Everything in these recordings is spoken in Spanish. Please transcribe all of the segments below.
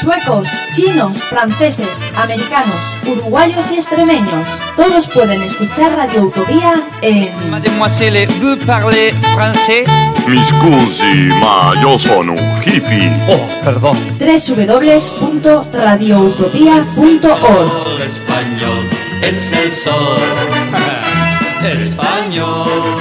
Suecos, chinos, franceses, americanos, uruguayos y extremeños. Todos pueden escuchar Radio Utopía en Mademoiselle, vous parlez français Mi scusi, ma io sono un hippie. Oh, perdón. www.radioutopía.org. español es el sol. español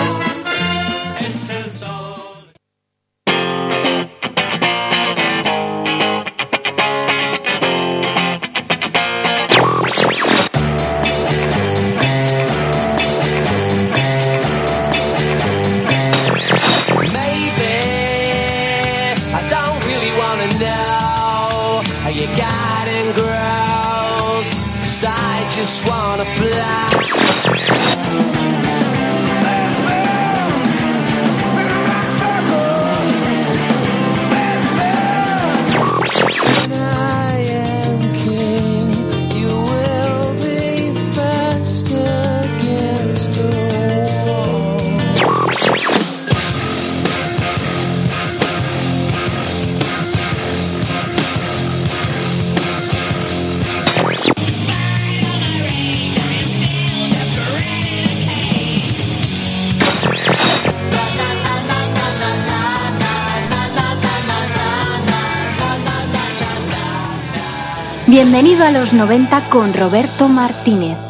Bienvenido a los 90 con Roberto Martínez.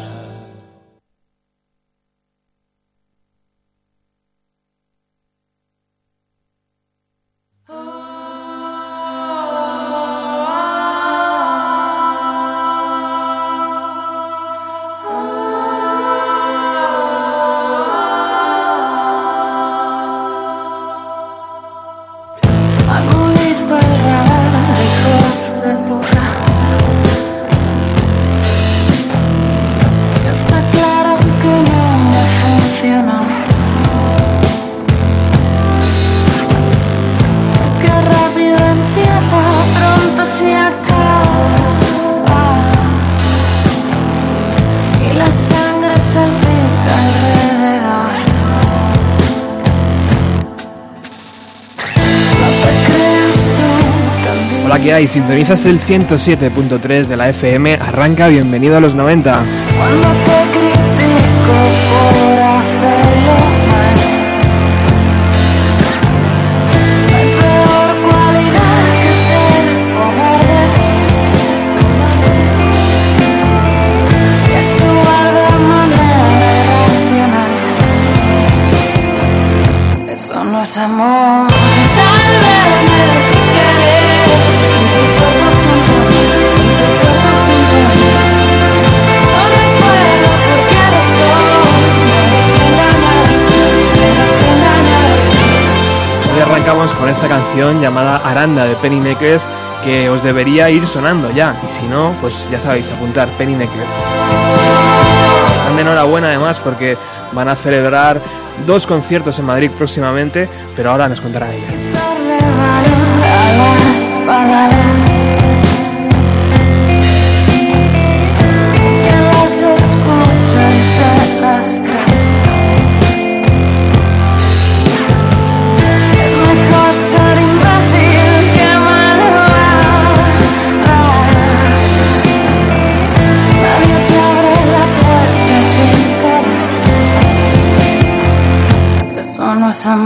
También Hola, ¿qué hay? Sintonizas el 107.3 de la FM. Arranca, bienvenido a los 90. Cuando te critico por hacerlo mal No hay peor cualidad que ser cobarde Y actuar de manera irracional Eso no es amor con esta canción llamada Aranda de Penny Necklace que os debería ir sonando ya. Y si no, pues ya sabéis, apuntar Penny Necklace. Están de enhorabuena además porque van a celebrar dos conciertos en Madrid próximamente, pero ahora nos contará ellas. Así.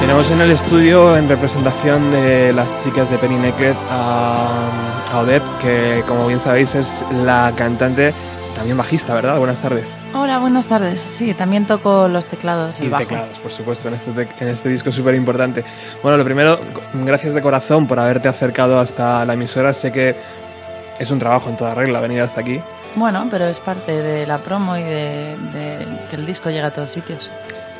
Tenemos en el estudio, en representación de las chicas de Penny a, a Odette, que como bien sabéis es la cantante, también bajista, ¿verdad? Buenas tardes. Hola, buenas tardes. Sí, también toco los teclados, el Y bajo. teclados, por supuesto, en este, en este disco súper importante. Bueno, lo primero, gracias de corazón por haberte acercado hasta la emisora. Sé que es un trabajo en toda regla venir hasta aquí. Bueno, pero es parte de la promo y de, de que el disco llegue a todos sitios.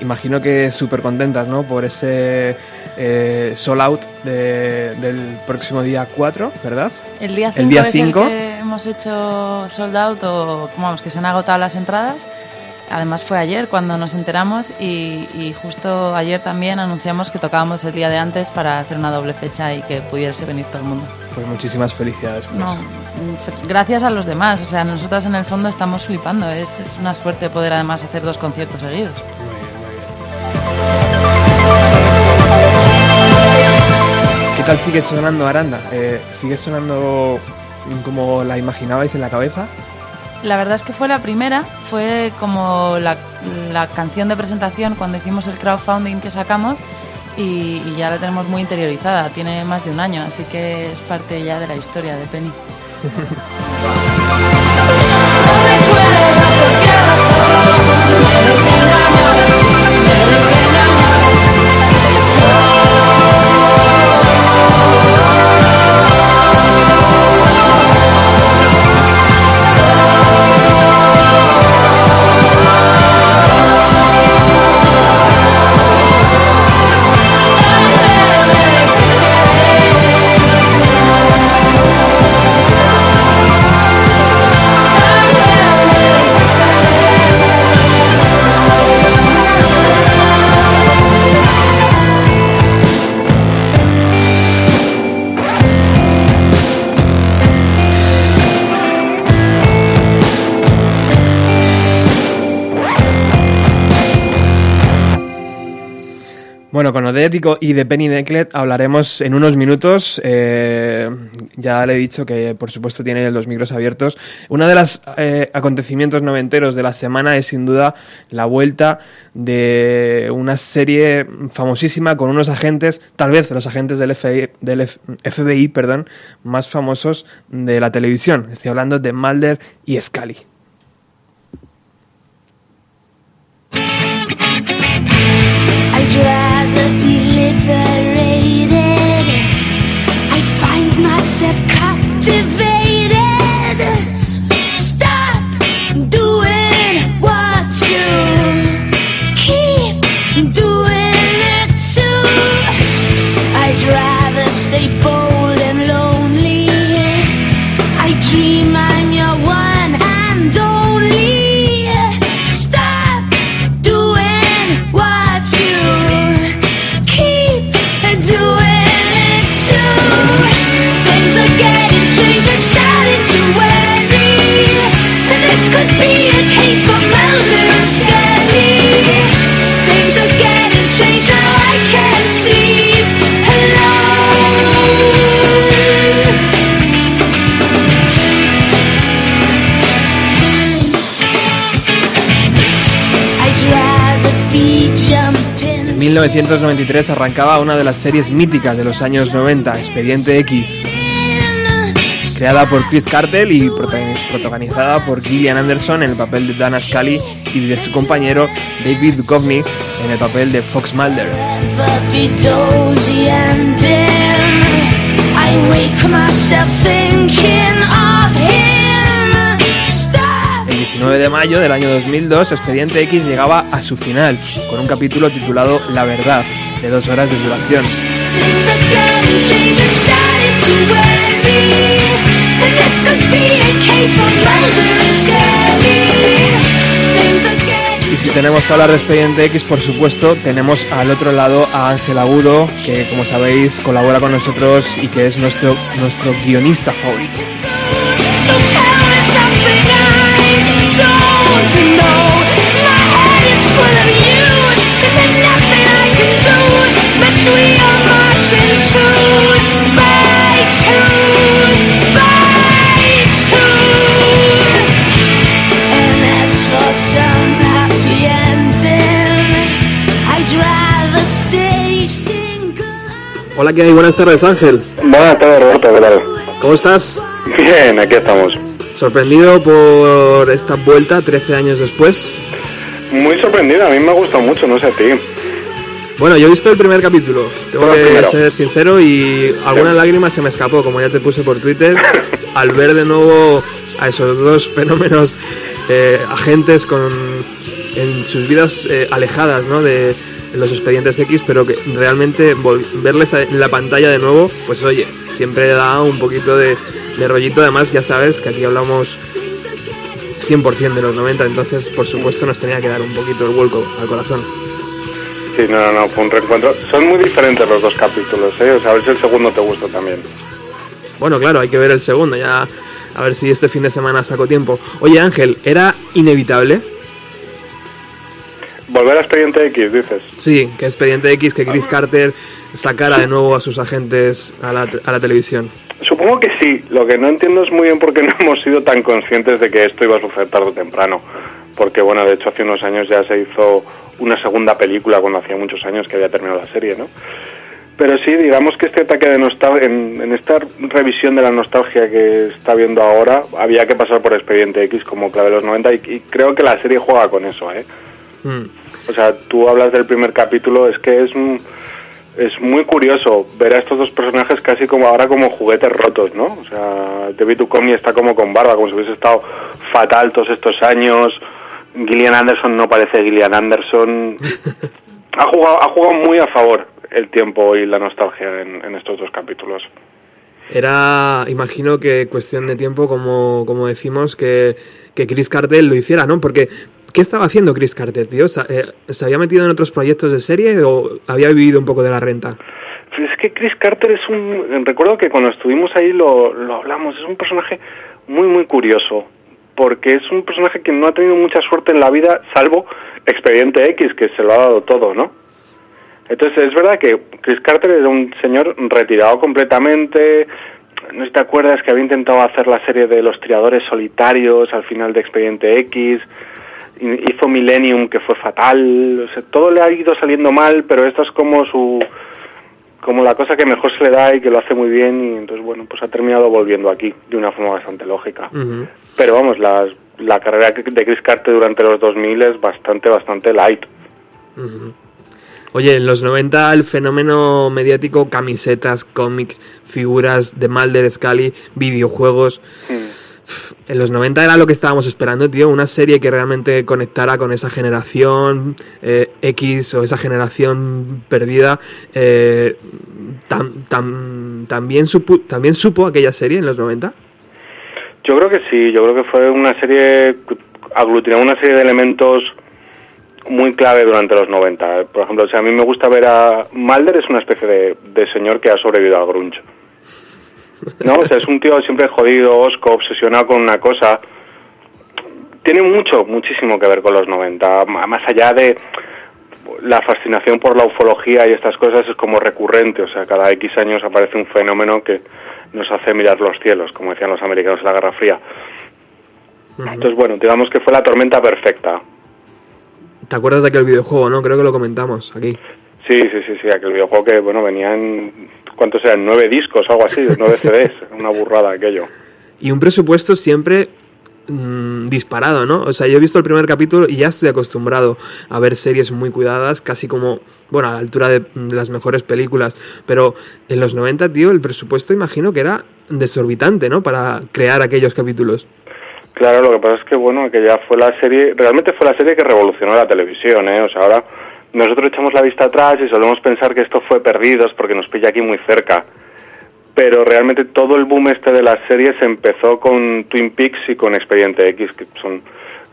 Imagino que súper contentas, ¿no? Por ese eh, sold out de- del próximo día 4, ¿verdad? El día 5 El día es 5. Hemos hecho sold out o vamos, que se han agotado las entradas. además fue ayer cuando nos enteramos y, y justo ayer también anunciamos que tocábamos el día de antes para hacer una doble fecha y que pudiese venir todo el mundo. Pues muchísimas felicidades por No, eso. mm, gracias a los demás, o sea, nosotras en el fondo estamos flipando, es, es una suerte poder además hacer dos conciertos seguidos. ¿Qué tal sigue sonando Aranda? Eh, ¿Sigue sonando como la imaginabais en la cabeza? La verdad es que fue la primera, fue como la, la canción de presentación cuando hicimos el crowdfunding que sacamos y, y ya la tenemos muy interiorizada, tiene más de un año, así que es parte ya de la historia de Penny. Con Odético y de Penny Necklet hablaremos en unos minutos. Eh, ya le he dicho que, por supuesto, tiene los micros abiertos. Uno de los eh, acontecimientos noventeros de la semana es, sin duda, la vuelta de una serie famosísima con unos agentes, tal vez los agentes del FBI, del FBI perdón, más famosos de la televisión. Estoy hablando de Mulder y Scully. Be liberated. 1993 arrancaba una de las series míticas de los años 90, Expediente X, creada por Chris Cartel y prota- protagonizada por Gillian Anderson en el papel de Dana Scully y de su compañero David Duchovny en el papel de Fox Mulder. 9 de mayo del año 2002, Expediente X llegaba a su final, con un capítulo titulado La Verdad, de dos horas de duración. Y si tenemos que hablar de Expediente X, por supuesto, tenemos al otro lado a Ángel Agudo, que como sabéis colabora con nosotros y que es nuestro, nuestro guionista favorito. Hola, ¿qué hay? Buenas tardes, Ángel. Buenas tardes, Roberto, ¿qué tal? ¿Cómo estás? Bien, aquí estamos. ¿Sorprendido por esta vuelta 13 años después? Muy sorprendido, a mí me gusta mucho, no sé a ti. Bueno, yo he visto el primer capítulo, tengo que primero. ser sincero y alguna lágrima se me escapó, como ya te puse por Twitter, al ver de nuevo a esos dos fenómenos eh, agentes con en sus vidas eh, alejadas ¿no? de los expedientes X, pero que realmente verles en la pantalla de nuevo, pues oye, siempre da un poquito de, de rollito. Además, ya sabes que aquí hablamos 100% de los 90, entonces por supuesto nos tenía que dar un poquito el vuelco al corazón. Sí, no, no, no, fue un reencuentro. Son muy diferentes los dos capítulos, ¿eh? O sea, a ver si el segundo te gusta también. Bueno, claro, hay que ver el segundo, ya a ver si este fin de semana saco tiempo. Oye Ángel, ¿era inevitable? Volver a Expediente X, dices. Sí, que Expediente X, que Chris Carter sacara de nuevo a sus agentes a la, a la televisión. Supongo que sí. Lo que no entiendo es muy bien por qué no hemos sido tan conscientes de que esto iba a suceder tarde o temprano. Porque, bueno, de hecho hace unos años ya se hizo una segunda película cuando hacía muchos años que había terminado la serie, ¿no? Pero sí, digamos que este ataque de nostalgia, en, en esta revisión de la nostalgia que está viendo ahora, había que pasar por Expediente X como clave de los 90 y, y creo que la serie juega con eso, ¿eh? Mm. O sea, tú hablas del primer capítulo, es que es un- es muy curioso ver a estos dos personajes casi como ahora como juguetes rotos, ¿no? O sea, David Duchovny está como con barba, como si hubiese estado fatal todos estos años. Gillian Anderson no parece Gillian Anderson. ha jugado, ha jugado muy a favor el tiempo y la nostalgia en, en estos dos capítulos. Era, imagino que cuestión de tiempo, como, como decimos, que, que Chris Carter lo hiciera, ¿no? Porque, ¿qué estaba haciendo Chris Carter, tío? ¿Se, eh, ¿se había metido en otros proyectos de serie o había vivido un poco de la renta? Pues es que Chris Carter es un... Recuerdo que cuando estuvimos ahí lo, lo hablamos, es un personaje muy, muy curioso, porque es un personaje que no ha tenido mucha suerte en la vida, salvo Expediente X, que se lo ha dado todo, ¿no? Entonces es verdad que Chris Carter era un señor retirado completamente, no si te acuerdas que había intentado hacer la serie de los triadores solitarios al final de Expediente X, hizo Millennium que fue fatal, o sea, todo le ha ido saliendo mal, pero esto es como su como la cosa que mejor se le da y que lo hace muy bien y entonces bueno, pues ha terminado volviendo aquí de una forma bastante lógica. Pero vamos, la, la carrera de Chris Carter durante los 2000 es bastante, bastante light. Oye, en los 90 el fenómeno mediático, camisetas, cómics, figuras de Mulder, Scully, videojuegos. En los 90 era lo que estábamos esperando, tío, una serie que realmente conectara con esa generación eh, X o esa generación perdida. Eh, tam- tam- también, supo, ¿También supo aquella serie en los 90? Yo creo que sí, yo creo que fue una serie, aglutinó una serie de elementos muy clave durante los 90. Por ejemplo, a mí me gusta ver a... Mulder es una especie de, de señor que ha sobrevivido al grunge. ¿No? O sea, es un tío siempre jodido, osco, obsesionado con una cosa. Tiene mucho, muchísimo que ver con los 90. Ma- Más allá de la fascinación por la ufología y estas cosas es como recurrente. O sea, cada X años aparece un fenómeno que nos hace mirar los cielos, como decían los americanos en la Guerra Fría. Entonces, bueno, digamos que fue la tormenta perfecta. ¿Te acuerdas de aquel videojuego, no? Creo que lo comentamos aquí. Sí, sí, sí, sí, aquel videojuego que, bueno, venía en, ¿cuántos eran? Nueve discos algo así, nueve Sí. CDs, una burrada aquello. Y un presupuesto siempre mm, disparado, ¿no? O sea, yo he visto el primer capítulo y ya estoy acostumbrado a ver series muy cuidadas, casi como, bueno, a la altura de mm, las mejores películas. Pero en los 90, tío, el presupuesto imagino que era desorbitante, ¿no? Para crear aquellos capítulos. Claro, lo que pasa es que, bueno, aquella fue la serie, realmente fue la serie que revolucionó la televisión, ¿eh? O sea, ahora nosotros echamos la vista atrás y solemos pensar que esto fue Perdidos porque nos pilla aquí muy cerca. Pero realmente todo el boom este de las series empezó con Twin Peaks y con Expediente X, que son,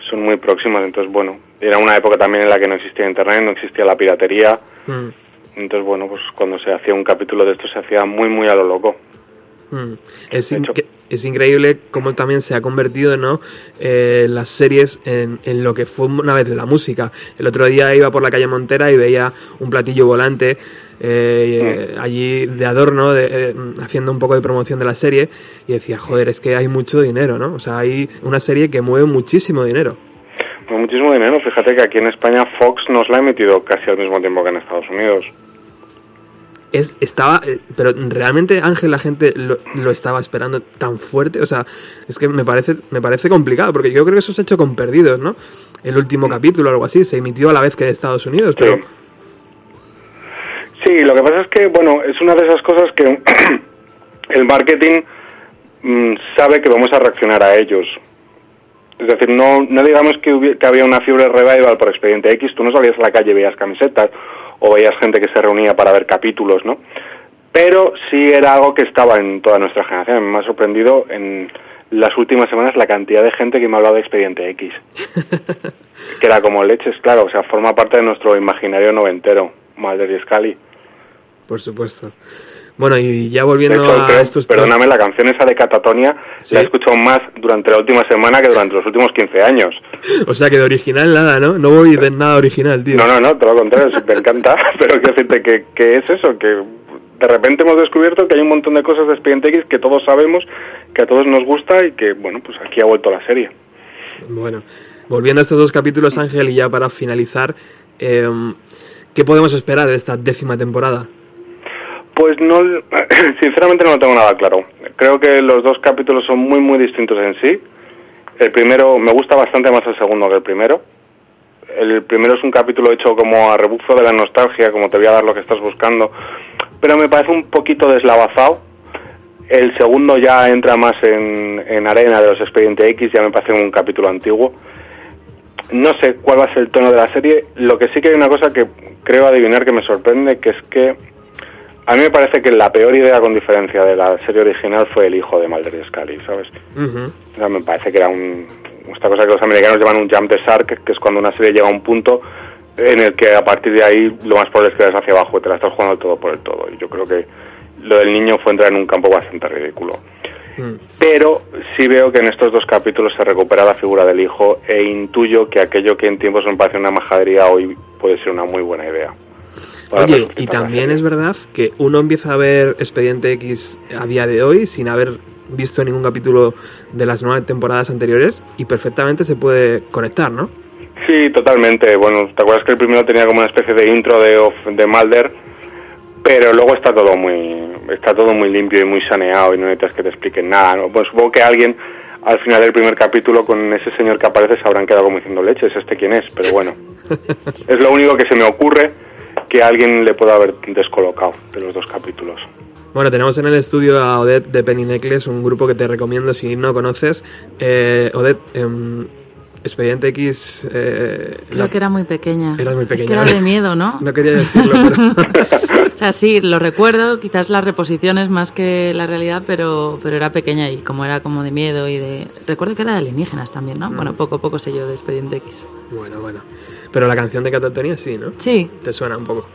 son muy próximas. Entonces, bueno, era una época también en la que no existía Internet, no existía la piratería. Mm, Entonces, bueno, pues cuando se hacía un capítulo de esto se hacía muy, muy a lo loco. Mm. Es, es increíble cómo también se ha convertido, ¿no? Eh, las series en, en lo que fue una vez la música. El otro día iba por la calle Montera y veía un platillo volante eh, eh, allí de adorno, de, eh, haciendo un poco de promoción de la serie, y decía, joder, es que hay mucho dinero, ¿no? O sea, hay una serie que mueve muchísimo dinero. Muchísimo dinero. Fíjate que aquí en España Fox nos la ha emitido casi al mismo tiempo que en Estados Unidos. Es, estaba, eh, pero realmente Ángel la gente lo, lo estaba esperando tan fuerte, o sea, es que me parece, me parece complicado, porque yo creo que eso se ha hecho con Perdidos, ¿no? El último capítulo o algo así, se emitió a la vez que en Estados Unidos, pero Sí, lo que pasa es que, bueno, es una de esas cosas que el marketing mm, sabe que vamos a reaccionar a ellos. Es decir, no, no digamos que, hubi- que había una fiebre revival por Expediente X, tú no salías a la calle y veías camisetas o veías gente que se reunía para ver capítulos, ¿no? Pero sí era algo que estaba en toda nuestra generación. Me ha sorprendido en las últimas semanas la cantidad de gente que me ha hablado de Expediente X. que era como leches, claro, o sea, forma parte de nuestro imaginario noventero, Mulder y Scully. Por supuesto. Bueno, y ya volviendo hecho, a estos... perdóname, la canción esa de Catatonia Sí. la he escuchado más durante la última semana que durante los últimos 15 años. O sea que de original nada, ¿no? No voy de nada original, tío. No, no, no, todo lo contrario, me encanta, pero quiero decirte que, que es eso, que de repente hemos descubierto que hay un montón de cosas de Expediente X que todos sabemos, que a todos nos gusta y que, bueno, pues aquí ha vuelto la serie. Bueno, volviendo a estos dos capítulos, Ángel, y ya para finalizar, eh, ¿qué podemos esperar de esta décima temporada? Pues no, sinceramente no lo tengo nada claro. Creo que los dos capítulos son muy, muy distintos en sí. El primero, me gusta bastante más el segundo que el primero. El primero es un capítulo hecho como a rebufo de la nostalgia, como te voy a dar lo que estás buscando, pero me parece un poquito deslavazado. El segundo ya entra más en, en arena de los Expediente X, ya me parece un capítulo antiguo. No sé cuál va a ser el tono de la serie. Lo que sí que hay una cosa que creo adivinar que me sorprende, que es que a mí me parece que la peor idea con diferencia de la serie original fue el hijo de Mulder y Scully, ¿sabes? O sea, me parece que era un, esta cosa que los americanos llaman un jump the shark, que es cuando una serie llega a un punto en el que a partir de ahí lo más probable es que vayas hacia abajo y te la estás jugando el todo por el todo. Y yo creo que lo del niño fue entrar en un campo bastante ridículo. Pero sí veo que en estos dos capítulos se recupera la figura del hijo e intuyo que aquello que en tiempos me parece una majadería hoy puede ser una muy buena idea. Oye, y también es verdad que uno empieza a ver Expediente X a día de hoy sin haber visto ningún capítulo de las nueve temporadas anteriores y perfectamente se puede conectar, ¿no? Sí, totalmente. Bueno, ¿te acuerdas que el primero tenía como una especie de intro de, of- de Mulder? Pero luego está todo muy está todo muy limpio y muy saneado y no necesitas que te expliquen nada. ¿no? Pues supongo que alguien al final del primer capítulo con ese señor que aparece se habrán quedado como diciendo leches, este quién es, pero bueno. es lo único que se me ocurre que alguien le pueda haber descolocado de los dos capítulos. Bueno, tenemos en el estudio a Odette de Penny Necklace, un grupo que te recomiendo si no conoces. Eh, Odette, em, Expediente X... eh, Creo la- que era muy pequeña. Eras muy Es pequeña. que era de miedo, ¿no? No quería decirlo, pero... O sea, sí, lo recuerdo, quizás las reposiciones más que la realidad, pero, pero era pequeña y como era como de miedo y de... Recuerdo que era de alienígenas también, ¿no? Bueno, poco a poco sé yo de Expediente X. Bueno, bueno. Pero la canción de Catatonia sí, ¿no? Sí. Te suena un poco.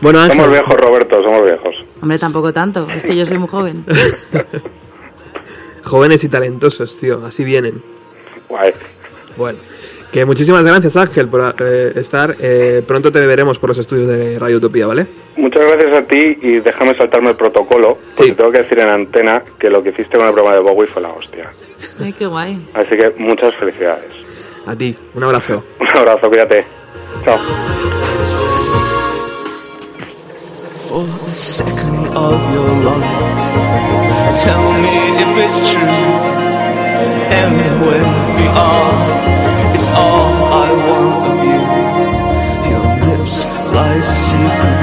Bueno, Ángel... Somos viejos, Roberto, somos viejos. Hombre, tampoco tanto, es que yo soy muy joven. Jóvenes y talentosos, tío, así vienen. Guay. Bueno, que muchísimas gracias Ángel por eh, estar. Eh, pronto te veremos por los estudios de Radio Utopía, ¿vale? Muchas gracias a ti y déjame saltarme el protocolo, porque tengo que decir en antena que lo que hiciste con el programa de Bowie fue la hostia. Ay, qué guay. Así que muchas felicidades. A ti, un abrazo. Un abrazo, cuídate. Chao. for a second of your life. Tell me if it's true. Anywhere beyond, it's all I want of you. Your lips lies a secret,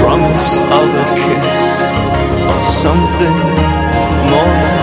promise of a kiss, or something more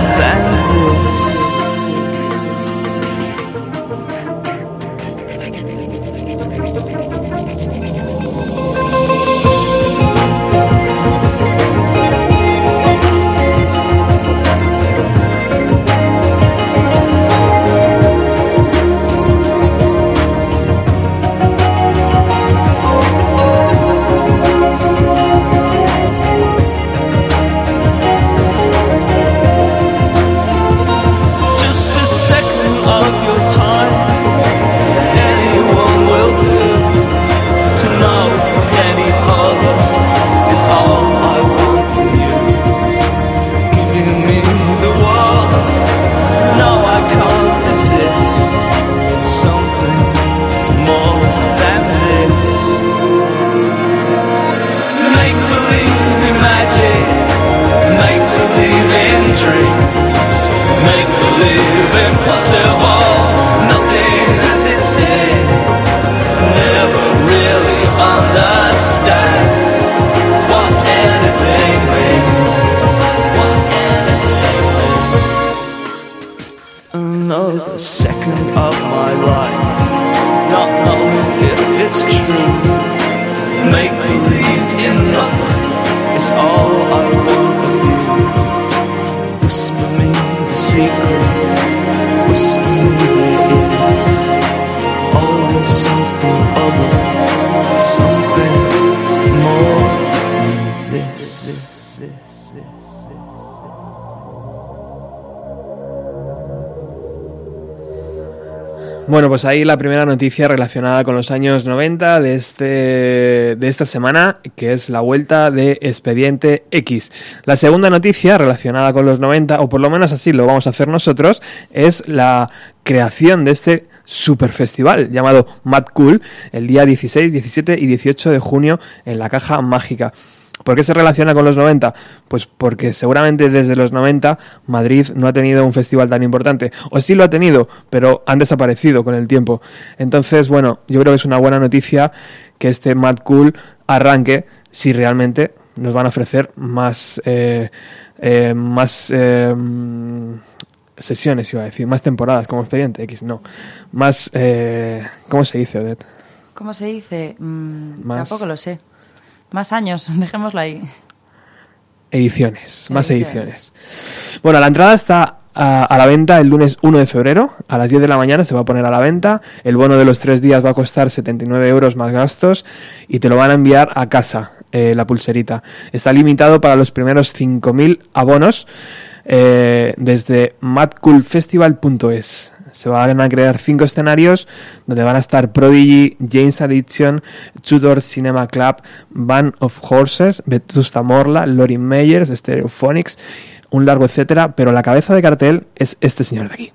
pues ahí la primera noticia relacionada con los años 90 de, este, de esta semana, que es la vuelta de Expediente X. La segunda noticia relacionada con los 90, o por lo menos así lo vamos a hacer nosotros, es la creación de este super festival llamado Mad Cool el día 16, 17 y 18 de junio en la Caja Mágica. ¿Por qué se relaciona con los 90? Pues porque seguramente desde los 90 Madrid no ha tenido un festival tan importante. O sí lo ha tenido, pero han desaparecido con el tiempo. Entonces, bueno, yo creo que es una buena noticia que este Mad Cool arranque si realmente nos van a ofrecer más, eh, eh, más eh, sesiones, iba a decir, más temporadas como Expediente X, no. Más, eh, ¿cómo se dice, Odette? ¿Cómo se dice? Mm, Más- Tampoco lo sé. Más años, dejémoslo ahí. Ediciones, más Ediciones. ediciones. Bueno, la entrada está a, a la venta el lunes 1 de febrero. A las 10 de la mañana se va a poner a la venta. El bono de los tres días va a costar 79 euros más gastos y te lo van a enviar a casa, eh, la pulserita. Está limitado para los primeros 5.000 abonos eh, desde madcoolfestival.es. Se van a crear cinco escenarios donde van a estar Prodigy, James Addiction, Tudor Cinema Club, Band of Horses, Vetusta Morla, Lorin Meyers, Stereophonics, un largo etcétera, pero la cabeza de cartel es este señor de aquí.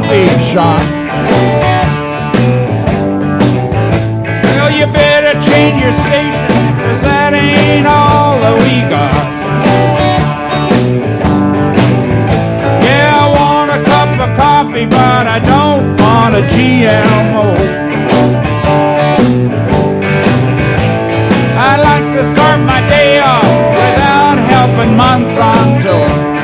Coffee shop, well, you better change your station, cause that ain't all that we got. Yeah, I want a cup of coffee, but I don't want a GMO. I like to start my day off without helping Monsanto.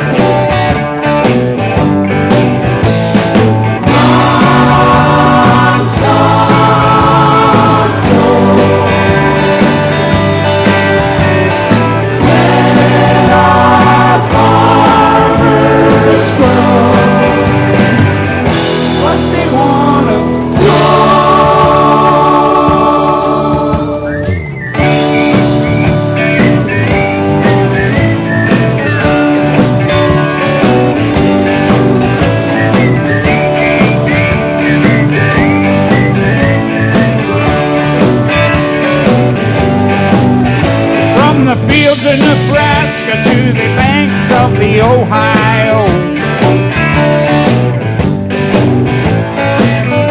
Ohio.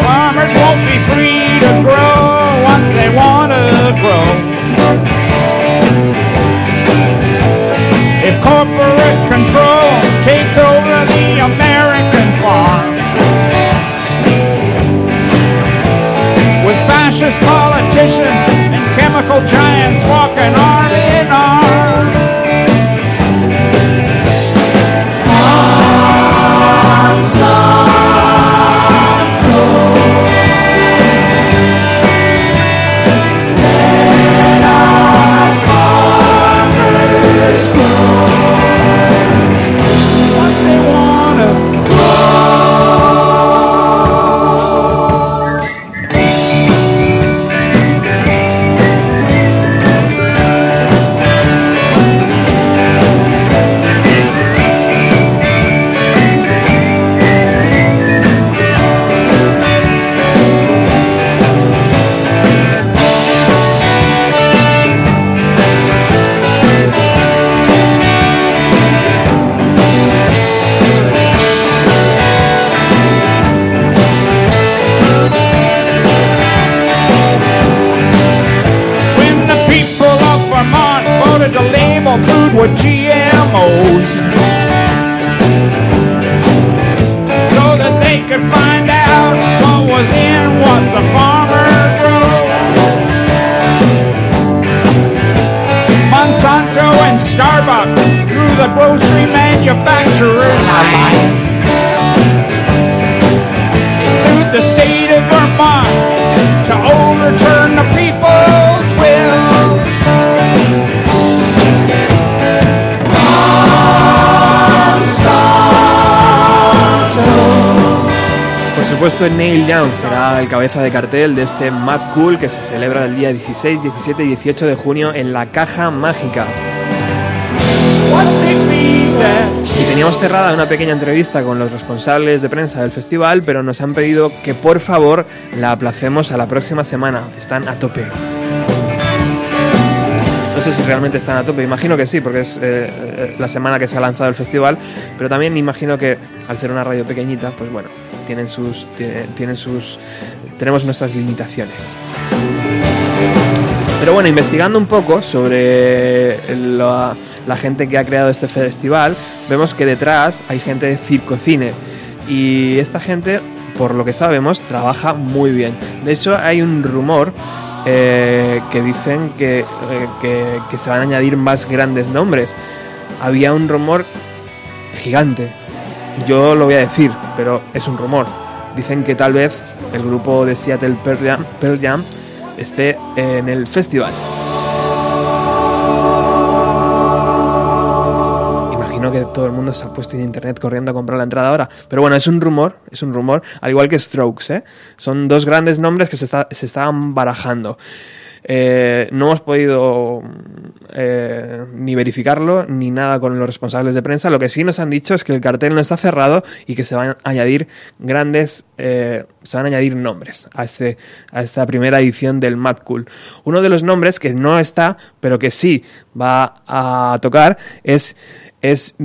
Farmers won't be free to grow what they want to grow. If corporate control takes over the American farm, with fascist politicians and chemical giants Supuesto, Neil Young será el cabeza de cartel de este Mad Cool que se celebra el día 16, 17 y 18 de junio en la Caja Mágica. Y teníamos cerrada una pequeña entrevista con los responsables de prensa del festival, pero nos han pedido que por favor la aplacemos a la próxima semana. Están a tope. No sé si realmente están a tope, imagino que sí, porque es eh, eh, la semana que se ha lanzado el festival, pero también imagino que al ser una radio pequeñita, pues bueno, tienen sus, tiene- tienen sus, tenemos nuestras limitaciones. Pero bueno, investigando un poco sobre la, gente que ha creado este festival, vemos que detrás hay gente de circocine. Y esta gente, por lo que sabemos, trabaja muy bien. De hecho, hay un rumor eh, que dicen que, eh, que- que se van a añadir más grandes nombres. Había un rumor gigante. Yo lo voy a decir, pero es un rumor. Dicen que tal vez el grupo de Seattle Pearl Jam, esté en el festival. Imagino que todo el mundo se ha puesto en internet corriendo a comprar la entrada ahora. Pero bueno, es un rumor, es un rumor, al igual que Strokes, ¿eh? Son dos grandes nombres que se, está- se estaban barajando. Eh, no hemos podido eh, ni verificarlo ni nada con los responsables de prensa. Lo que sí nos han dicho es que el cartel no está cerrado y que se van a añadir grandes, eh, se van a añadir nombres a, este, a esta primera edición del Mad Cool. Uno de los nombres que no está, pero que sí va a tocar es, es.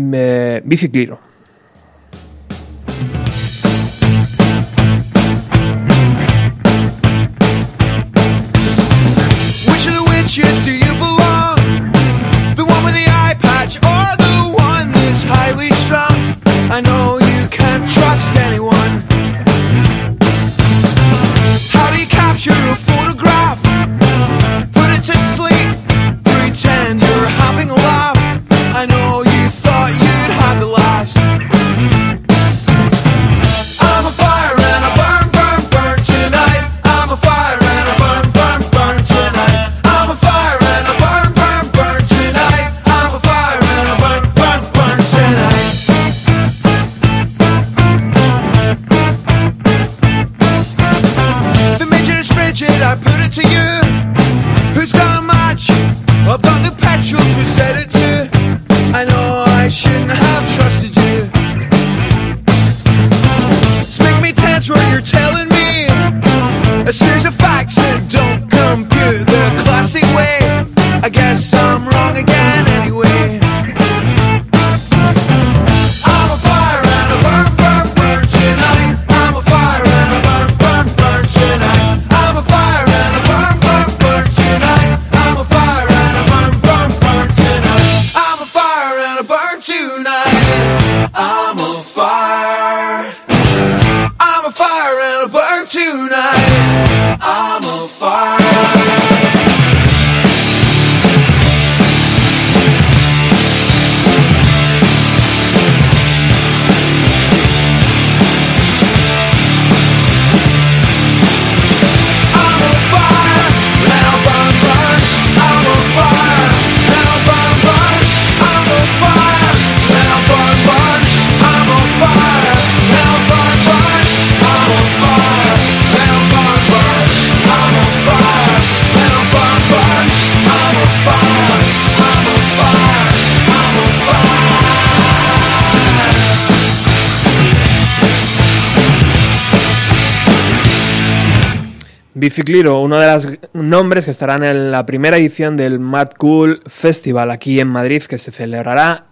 Bicicliro, uno de los nombres que estarán en la primera edición del Mad Cool Festival aquí en Madrid, que se celebrará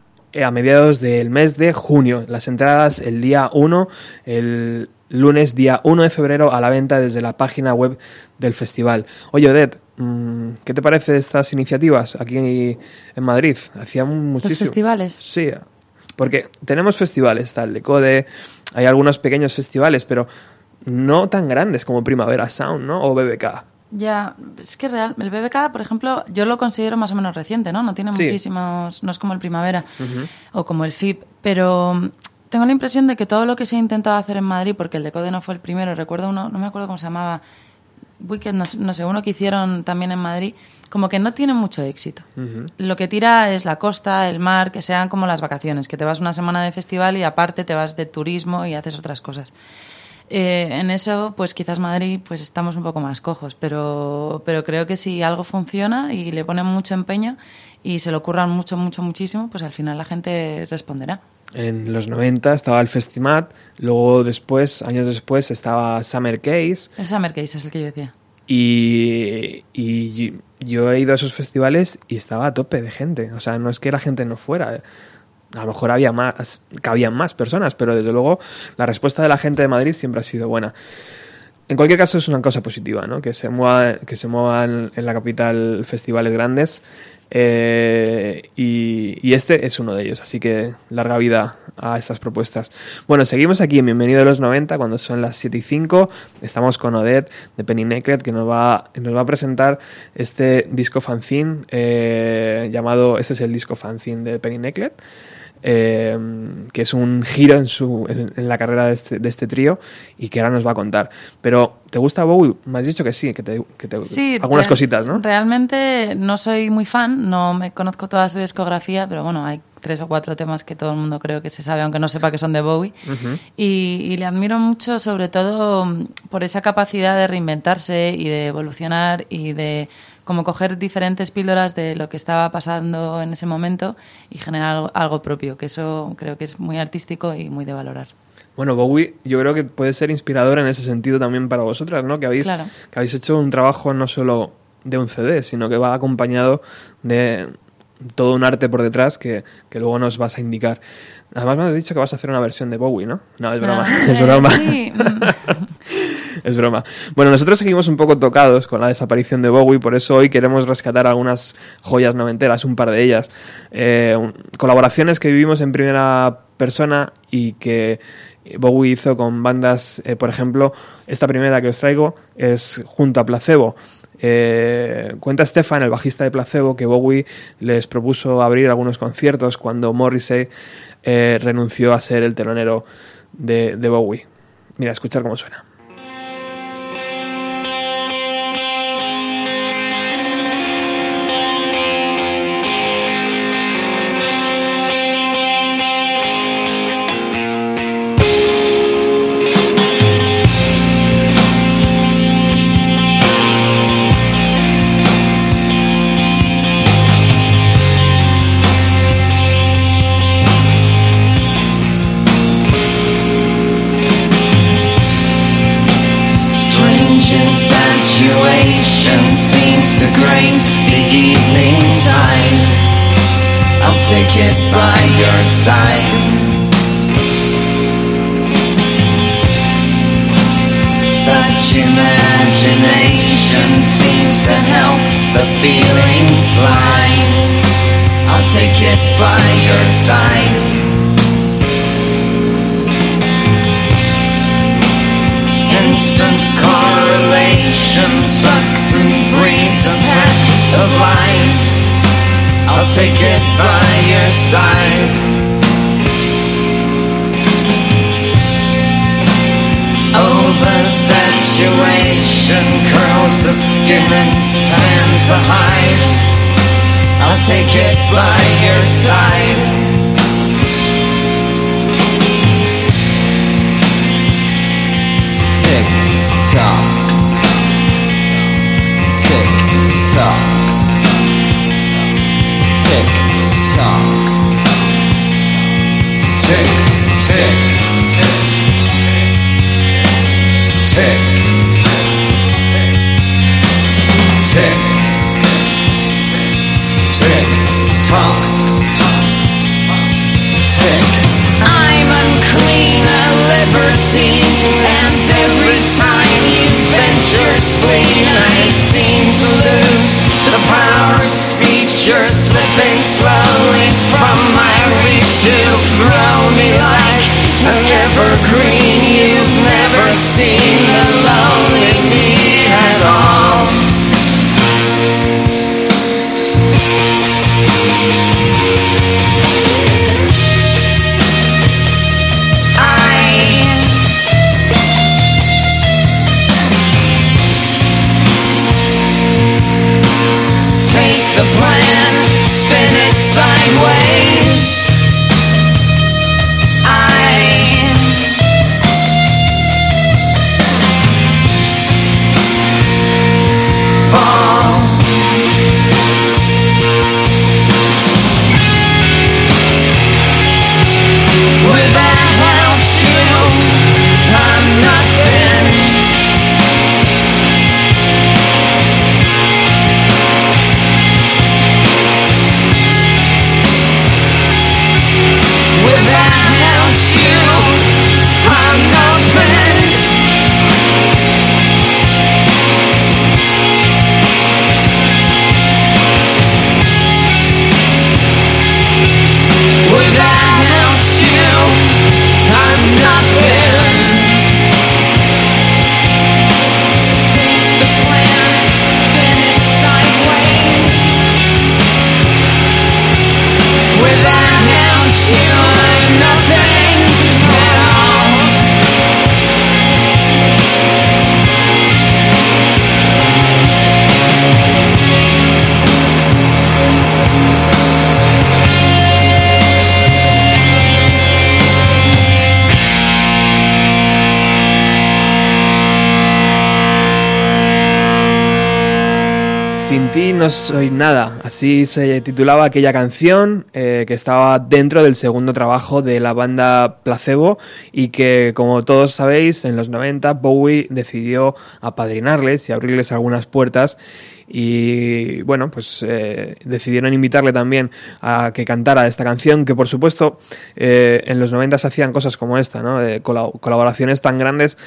a mediados del mes de junio. Las entradas el día 1, el lunes día 1 de febrero a la venta desde la página web del festival. Oye, Odette, mm, ¿qué te parece estas iniciativas aquí en Madrid? Hacía muchísimo... festivales? Sí, porque tenemos festivales, el de Code, hay algunos pequeños festivales, pero no tan grandes como Primavera Sound, ¿no? O BBK. Ya, es que real, el BBK, por ejemplo, yo lo considero más o menos reciente, ¿no? No tiene Sí. muchísimos, no es como el Primavera o como el FIP, pero mm, tengo la impresión de que todo lo que se ha intentado hacer en Madrid, porque el Decode no fue el primero, recuerdo uno, no me acuerdo cómo se llamaba, no, sé- no sé, uno que hicieron también en Madrid, como que no tiene mucho éxito. Lo que tira es la costa, el mar, que sean como las vacaciones, que te vas una semana de festival y aparte te vas de turismo y haces otras cosas. Eh, en eso, pues quizás Madrid, pues estamos un poco más cojos, pero, pero creo que si algo funciona y le ponen mucho empeño y se lo ocurran mucho, mucho, muchísimo, pues al final la gente responderá. En los 90 estaba el Festimat, luego después, años después, estaba Summer Case El Summer Case es el que yo decía. y, y yo he ido a esos festivales y estaba a tope de gente. O sea, no es que la gente no fuera. A lo mejor había más, cabían más personas, pero desde luego la respuesta de la gente de Madrid siempre ha sido buena. En cualquier caso es una cosa positiva, ¿no? Que se mueva, que se muevan en la capital festivales grandes eh, y, este es uno de ellos, así que larga vida a estas propuestas. Bueno, seguimos aquí en Bienvenido a los 90 cuando son las 7 y 5. Estamos con Odette de Penny Necret que nos va, nos va a presentar este disco fanzine eh, llamado, este es el disco fanzine de Penny Necret. Eh, que es un giro en, su, en, en la carrera de este, de este trío y que ahora nos va a contar. Pero, ¿te gusta Bowie? Me has dicho que sí, que te, que te Sí, algunas cositas, ¿no? Realmente no soy muy fan, no me conozco toda su discografía, pero bueno, hay tres o cuatro temas que todo el mundo creo que se sabe, aunque no sepa que son de Bowie. Ujú. y, y le admiro mucho, sobre todo mm, por esa capacidad de reinventarse y de evolucionar y de como coger diferentes píldoras de lo que estaba pasando en ese momento y generar algo, algo propio, que eso creo que es muy artístico y muy de valorar. Bueno, Bowie yo creo que puede ser inspirador en ese sentido también para vosotras, ¿no? Que habéis, Claro. que habéis hecho un trabajo no solo de un CD, sino que va acompañado de todo un arte por detrás que, que luego nos vas a indicar. Además me has dicho que vas a hacer una versión de Bowie, ¿no? No, es broma, Ah, es broma. sí, es broma. Bueno, nosotros seguimos un poco tocados con la desaparición de Bowie, por eso hoy queremos rescatar algunas joyas noventeras, un par de ellas. Eh, colaboraciones que vivimos en primera persona y que Bowie hizo con bandas, eh, por ejemplo, esta primera que os traigo es junto a Placebo. Eh, cuenta Stefan, el bajista de Placebo, que Bowie les propuso abrir algunos conciertos cuando Morrissey eh, renunció a ser el telonero de, de Bowie. Mira, escuchar cómo suena. Take it by your side. Instant correlation sucks and breeds a pack of lies. I'll take it by your side. Oversaturation curls the skin and tans the hide. I'll take it by your side. Tick tock. Tick tock. Tick tock. Tick. Sim. No soy nada. Así se titulaba aquella canción eh, que estaba dentro del segundo trabajo de la banda Placebo y que, como todos sabéis, en los 90 Bowie decidió apadrinarles y abrirles algunas puertas y bueno, pues eh, decidieron invitarle también a que cantara esta canción, que por supuesto eh, en los 90 se hacían cosas como esta, ¿no? Colaboraciones tan grandes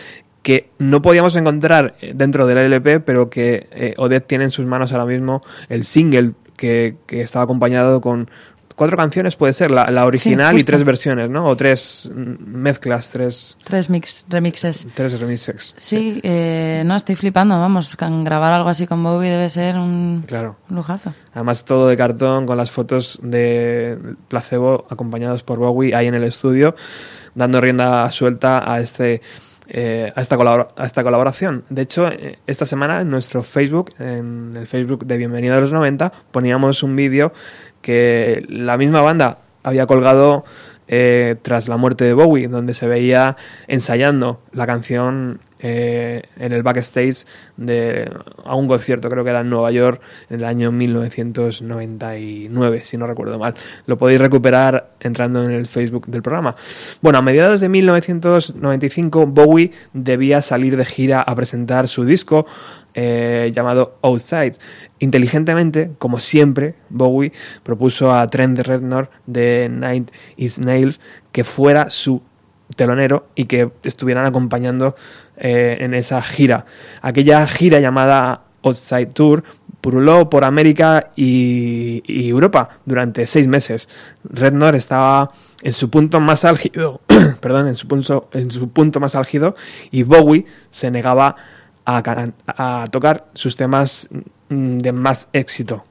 que no podíamos encontrar eh, dentro del LP, pero que eh, Odette tiene en sus manos ahora mismo el single que, que estaba acompañado con cuatro canciones, puede ser, la, la original y tres versiones, ¿no? O tres mm, mezclas, tres, Tres mix, remixes. tres remixes. Sí, eh, no, estoy flipando, vamos, grabar algo así con Bowie debe ser un Claro. lujazo. Además todo de cartón con las fotos de placebo acompañados por Bowie ahí en el estudio, dando rienda suelta a este eh, a, esta a esta colaboración. De hecho, eh, esta semana en nuestro Facebook, en el Facebook de Bienvenido a los 90, poníamos un vídeo que la misma banda había colgado eh, tras la muerte de Bowie, donde se veía ensayando la canción eh, en el backstage de a un concierto, creo que era en Nueva York en el año 1999, si no recuerdo mal. Lo podéis recuperar entrando en el Facebook del programa. Bueno, a mediados de 1995 Bowie debía salir de gira a presentar su disco eh, llamado Outside. Inteligentemente, como siempre, Bowie propuso a Trent Reznor de Night Is Nails que fuera su telonero y que estuvieran acompañando eh, en esa gira. Aquella gira llamada Outside Tour puruló por América y, Europa durante seis meses. Rednor estaba en su punto más álgido, perdón, en su punto, en su punto más álgido y Bowie se negaba a tocar sus temas mm, de más éxito.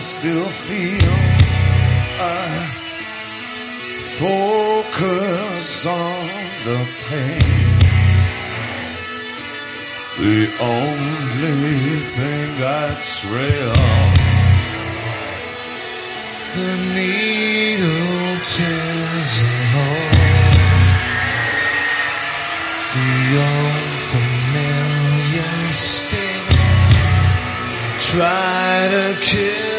Still feel. I focus on the pain. The only thing that's real. The needle tears a hole. The old familiar sting. Try to kill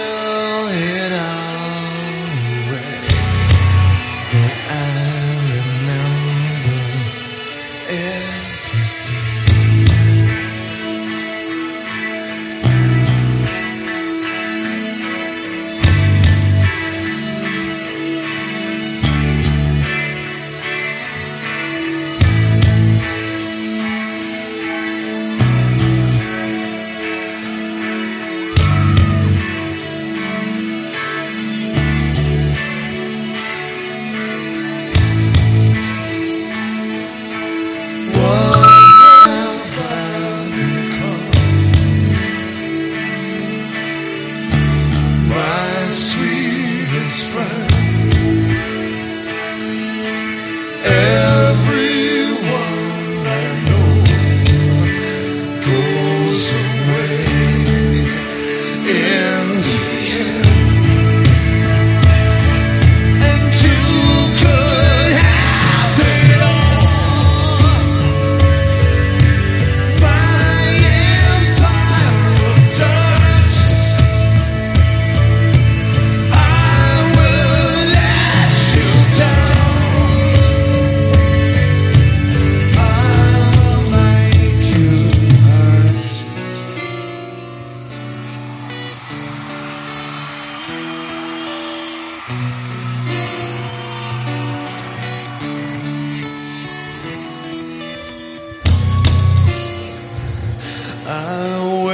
I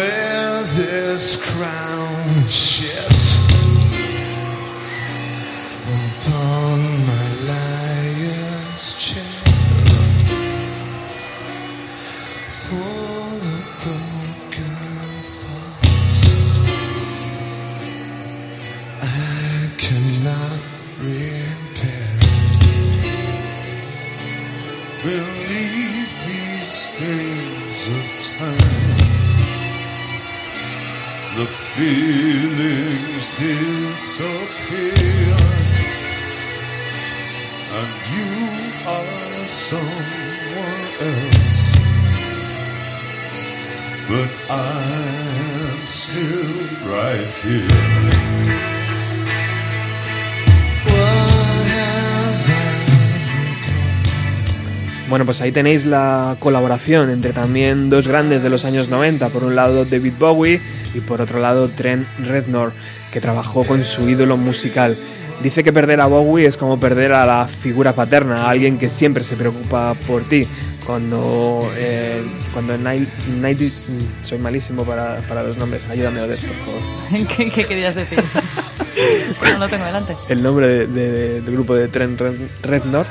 pues ahí tenéis la colaboración entre también dos grandes de los años 90. Por un lado David Bowie y por otro lado Trent Reznor, que trabajó con su ídolo musical. Dice que perder a Bowie es como perder a la figura paterna, a alguien que siempre se preocupa por ti. Cuando, eh, cuando en Nile- Nighty- soy malísimo para, para los nombres, ayúdame Odette, por favor. ¿Qué, qué querías decir? es que no lo tengo delante. el nombre de- de- del grupo de Trent Reznor.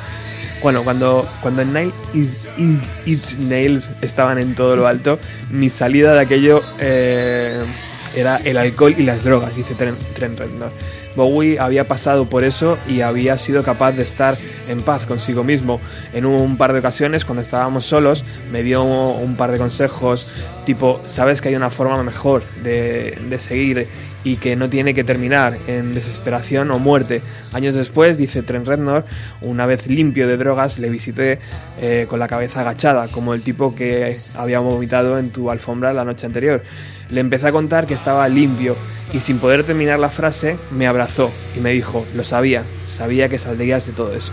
Bueno, cuando, cuando Nine Inch Nails estaban en todo lo alto, mi salida de aquello eh, era el alcohol y las drogas, dice Trent Reznor. Bowie había pasado por eso y había sido capaz de estar en paz consigo mismo. En un par de ocasiones, cuando estábamos solos, me dio un par de consejos tipo, sabes que hay una forma mejor de, de seguir y que no tiene que terminar en desesperación o muerte. Años después, dice Trent Reznor, una vez limpio de drogas, le visité eh, con la cabeza agachada, como el tipo que había vomitado en tu alfombra la noche anterior. Le empecé a contar que estaba limpio y sin poder terminar la frase me abrazó y me dijo, lo sabía, sabía que saldrías de todo eso.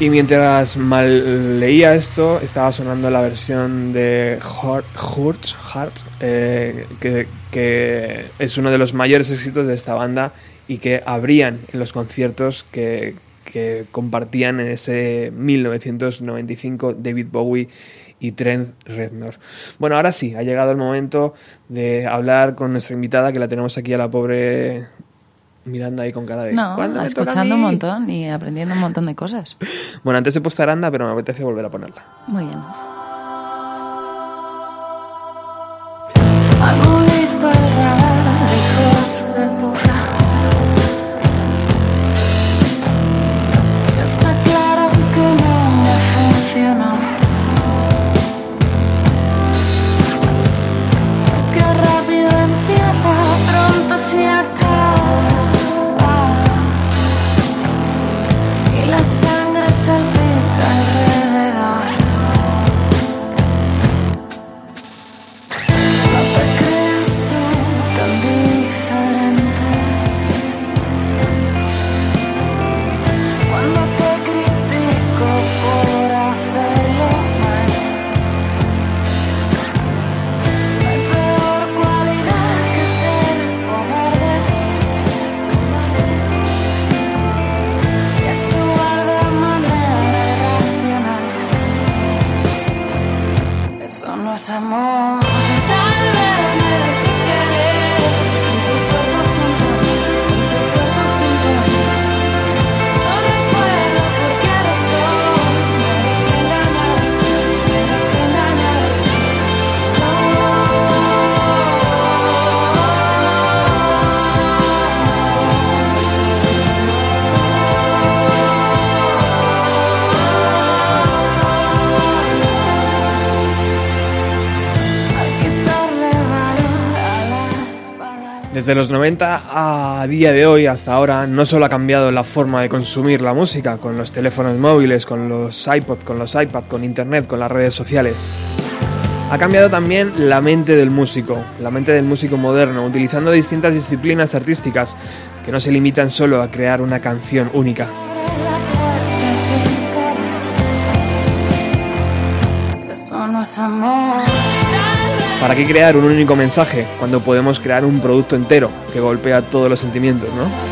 Y mientras mal leía esto, estaba sonando la versión de Hurts Heart, eh, que, que es uno de los mayores éxitos de esta banda y que abrían en los conciertos que, que compartían en ese 1995 David Bowie y Trent Reznor. Bueno, ahora sí, ha llegado el momento de hablar con nuestra invitada, que la tenemos aquí a la pobre mirando ahí con cara de... No, "¿Cuándo me toca a escuchando un mí?". montón y aprendiendo un montón de cosas. Bueno, antes he puesto Aranda, pero me apetece volver a ponerla. Muy bien. Agudizo el radar Desde los 90 a día de hoy, hasta ahora, no solo ha cambiado la forma de consumir la música, con los teléfonos móviles, con los iPod, con los iPad, con Internet, con las redes sociales. Ha cambiado también la mente del músico, la mente del músico moderno, utilizando distintas disciplinas artísticas que no se limitan solo a crear una canción única. Eso no es amor. ¿Para qué crear un único mensaje cuando podemos crear un producto entero que golpea todos los sentimientos, no?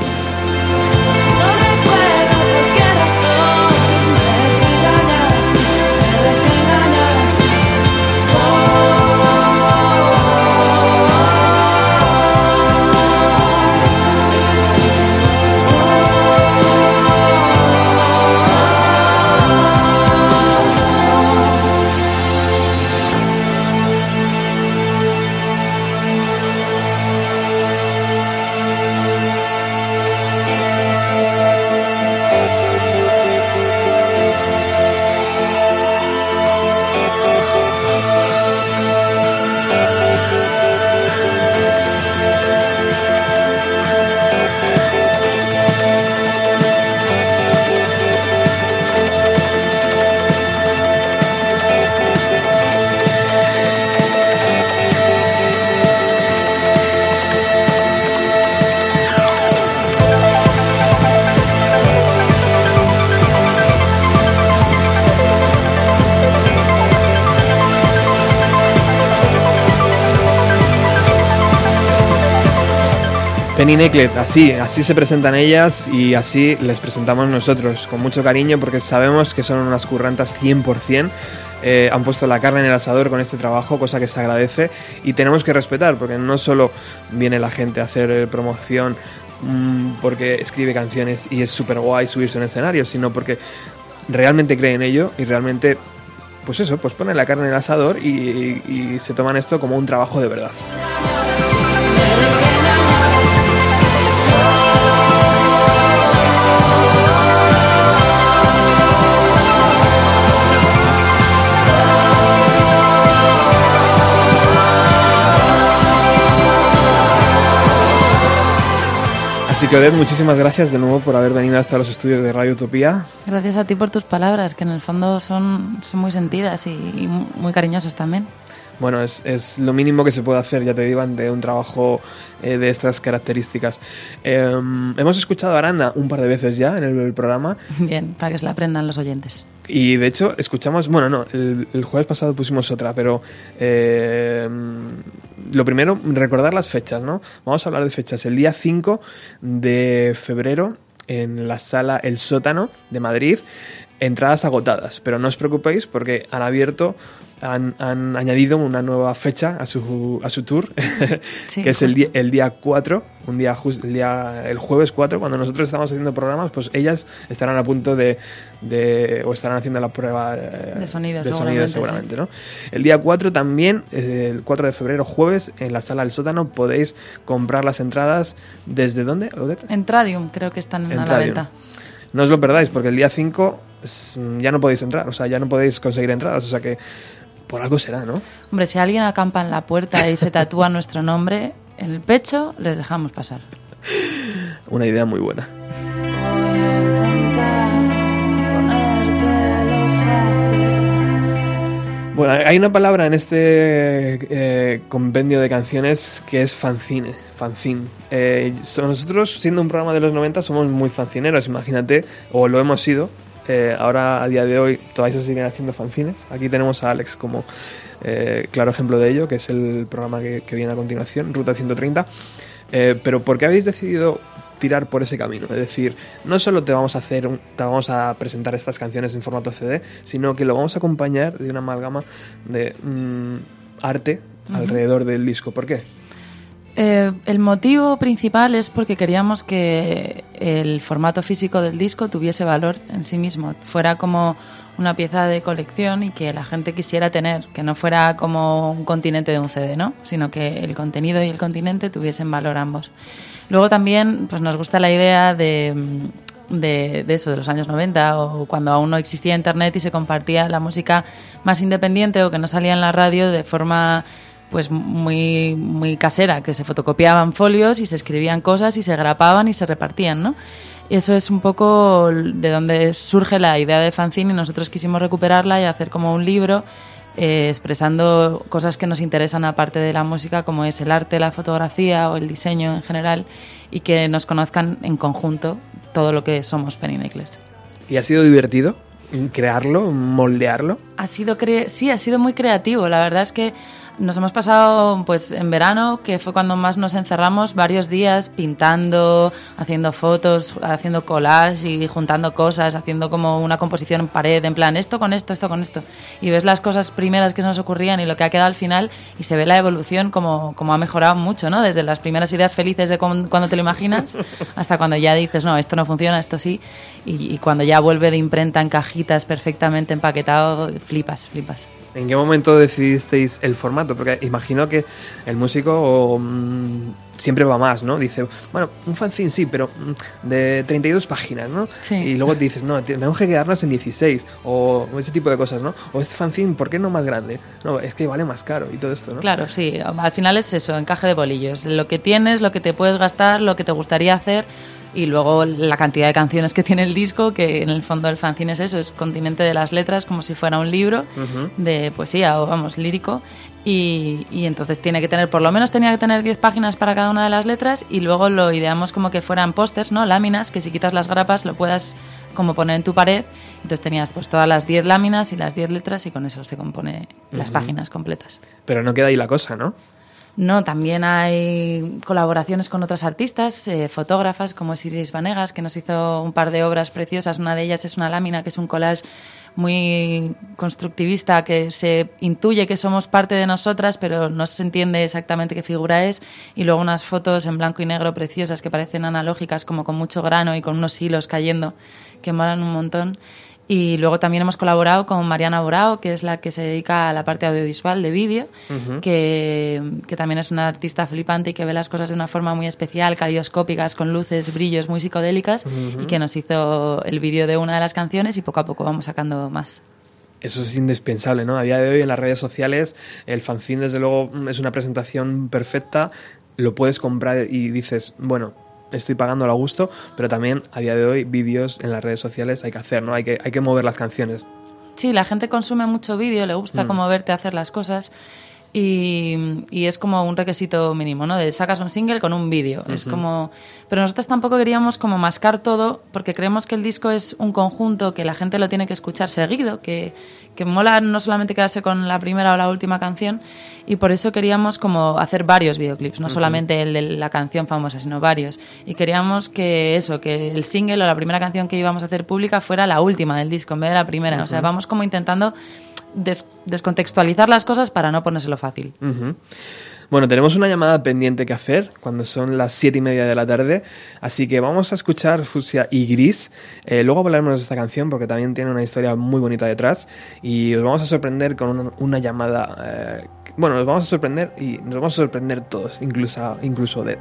Necklet, así, así se presentan ellas y así les presentamos nosotros, con mucho cariño porque sabemos que son unas currantas 100%. eh, han puesto la carne en el asador con este trabajo, cosa que se agradece y tenemos que respetar porque no solo viene la gente a hacer eh, promoción mm, porque escribe canciones y es súper guay subirse a un escenario, sino porque realmente cree en ello y realmente, pues eso, pues ponen la carne en el asador y se toman esto como un trabajo de verdad. Así que Odette, muchísimas gracias de nuevo por haber venido hasta los estudios de Radio Utopía. Gracias a ti por tus palabras, que en el fondo son, son muy sentidas y, y muy cariñosas también. Bueno, es, es lo mínimo que se puede hacer, ya te digo, ante un trabajo eh, de estas características. Eh, hemos escuchado a Aranda un par de veces ya en el, el programa Bien, para que se la aprendan los oyentes. y de hecho escuchamos, bueno, no, el, el jueves pasado pusimos otra, pero eh, lo primero, recordar las fechas, ¿no? Vamos a hablar de fechas. El día 5 de febrero en la sala El Sótano de Madrid. entradas agotadas, pero no os preocupéis porque han abierto, han, han añadido una nueva fecha a su, a su tour, Sí, que es el día, el día 4, un día jus- el, día, el jueves 4, cuando nosotros estamos haciendo programas, pues ellas estarán a punto de, de- o estarán haciendo la prueba eh, De sonido, de seguramente, seguramente, ¿no? El día 4 también, el 4 de febrero, jueves, en la sala del sótano podéis comprar las entradas desde dónde, Odette? En Tradium creo que están En a la venta. No os lo perdáis, porque el día 5 es- ya no podéis entrar, o sea, ya no podéis conseguir entradas, o sea que por algo será, ¿no? Hombre, si alguien acampa en la puerta y se tatúa nuestro nombre en el pecho, les dejamos pasar. Una idea muy buena. Bueno, hay una palabra en este eh, compendio de canciones que es fanzine. fanzine. Eh, so- nosotros, siendo un programa de los 90, somos muy fanzineros, imagínate, o lo hemos sido. Eh, ahora, a día de hoy, todavía se siguen haciendo fanzines. Aquí tenemos a Alex como eh, claro ejemplo de ello, que es el programa que, que viene a continuación, Ruta 130. Eh, pero ¿por qué habéis decidido tirar por ese camino? Es decir, no solo te vamos a hacer, un- te vamos a presentar estas canciones en formato CD, sino que lo vamos a acompañar de una amalgama de mm, arte alrededor del disco. ¿Por qué? Eh, el motivo principal es porque queríamos que el formato físico del disco tuviese valor en sí mismo, fuera como una pieza de colección y que la gente quisiera tener, que no fuera como un continente de un CD, ¿no? Sino que el contenido y el continente tuviesen valor ambos. Luego también pues nos gusta la idea de, de, de eso, de los años 90 o cuando aún no existía internet y se compartía la música más independiente o que no salía en la radio de forma pues muy, muy casera, que se fotocopiaban folios y se escribían cosas y se grapaban y se repartían, ¿no? Y eso es un poco de donde surge la idea de fanzine y nosotros quisimos recuperarla y hacer como un libro eh, expresando cosas que nos interesan aparte de la música, como es el arte, la fotografía o el diseño en general, y que nos conozcan en conjunto todo lo que somos Penny Necklace. ¿Y ha sido divertido crearlo, moldearlo? Ha sido cre- sí, ha sido muy creativo. La verdad es que nos hemos pasado pues en verano, que fue cuando más nos encerramos, varios días pintando, haciendo fotos, haciendo collage y juntando cosas, haciendo como una composición en pared, en plan esto con esto, esto con esto. Y ves las cosas primeras que nos ocurrían y lo que ha quedado al final y se ve la evolución como, como ha mejorado mucho, ¿no? Desde las primeras ideas felices de cuando te lo imaginas hasta cuando ya dices, no, esto no funciona, esto sí. Y, y cuando ya vuelve de imprenta en cajitas perfectamente empaquetado, flipas, flipas. ¿En qué momento decidisteis el formato? Porque imagino que el músico mm, siempre va más, ¿no? Dice, bueno, un fanzine sí, pero mm, de 32 páginas, ¿no? Sí. Y luego dices, no, tenemos que quedarnos en 16, o ese tipo de cosas, ¿no? O este fanzine, ¿por qué no más grande? No, es que vale más caro y todo esto, ¿no? Claro, sí, al final es eso, encaje de bolillos. Lo que tienes, lo que te puedes gastar, lo que te gustaría hacer y luego la cantidad de canciones que tiene el disco, que en el fondo el fanzine es eso, es continente de las letras, como si fuera un libro de poesía o vamos, lírico. Y, y entonces tiene que tener, por lo menos tenía que tener 10 páginas para cada una de las letras y luego lo ideamos como que fueran pósters, ¿no? Láminas, que si quitas las grapas lo puedas como poner en tu pared. Entonces tenías pues todas las 10 láminas y las 10 letras y con eso se compone las páginas completas. Pero no queda ahí la cosa, ¿no? No, también hay colaboraciones con otras artistas, eh, fotógrafas como es Iris Vanegas, que nos hizo un par de obras preciosas. Una de ellas es una lámina que es un collage muy constructivista, que se intuye que somos parte de nosotras, pero no se entiende exactamente qué figura es. Y luego unas fotos en blanco y negro preciosas que parecen analógicas, como con mucho grano y con unos hilos cayendo, que molan un montón. Y luego también hemos colaborado con Mariana Borao, que es la que se dedica a la parte audiovisual de vídeo, que, que también es una artista flipante y que ve las cosas de una forma muy especial, calioscópicas, con luces, brillos muy psicodélicas, y que nos hizo el vídeo de una de las canciones y poco a poco vamos sacando más. Eso es indispensable, ¿no? A día de hoy en las redes sociales el fanzine desde luego es una presentación perfecta, lo puedes comprar y dices, bueno, estoy pagando a gusto, pero también a día de hoy vídeos en las redes sociales hay que hacer, ¿no? Hay que, hay que mover las canciones. Sí, la gente consume mucho vídeo, le gusta Mm. como verte hacer las cosas y, y es como un requisito mínimo, ¿no? De sacas un single con un vídeo. Es Ujú. como... Pero nosotros tampoco queríamos como mascar todo porque creemos que el disco es un conjunto que la gente lo tiene que escuchar seguido, que, que mola no solamente quedarse con la primera o la última canción y por eso queríamos como hacer varios videoclips, no Ujú. solamente el de la canción famosa, sino varios. Y queríamos que eso, que el single o la primera canción que íbamos a hacer pública fuera la última del disco en vez de la primera. O sea, vamos como intentando des- descontextualizar las cosas para no ponérselo fácil. Bueno, tenemos una llamada pendiente que hacer cuando son las siete y media de la tarde, así que vamos a escuchar Fusia y Gris. Eh, luego hablaremos de esta canción porque también tiene una historia muy bonita detrás y os vamos a sorprender con una, llamada. eh, bueno, nos vamos a sorprender y nos vamos a sorprender todos, incluso, incluso Dead.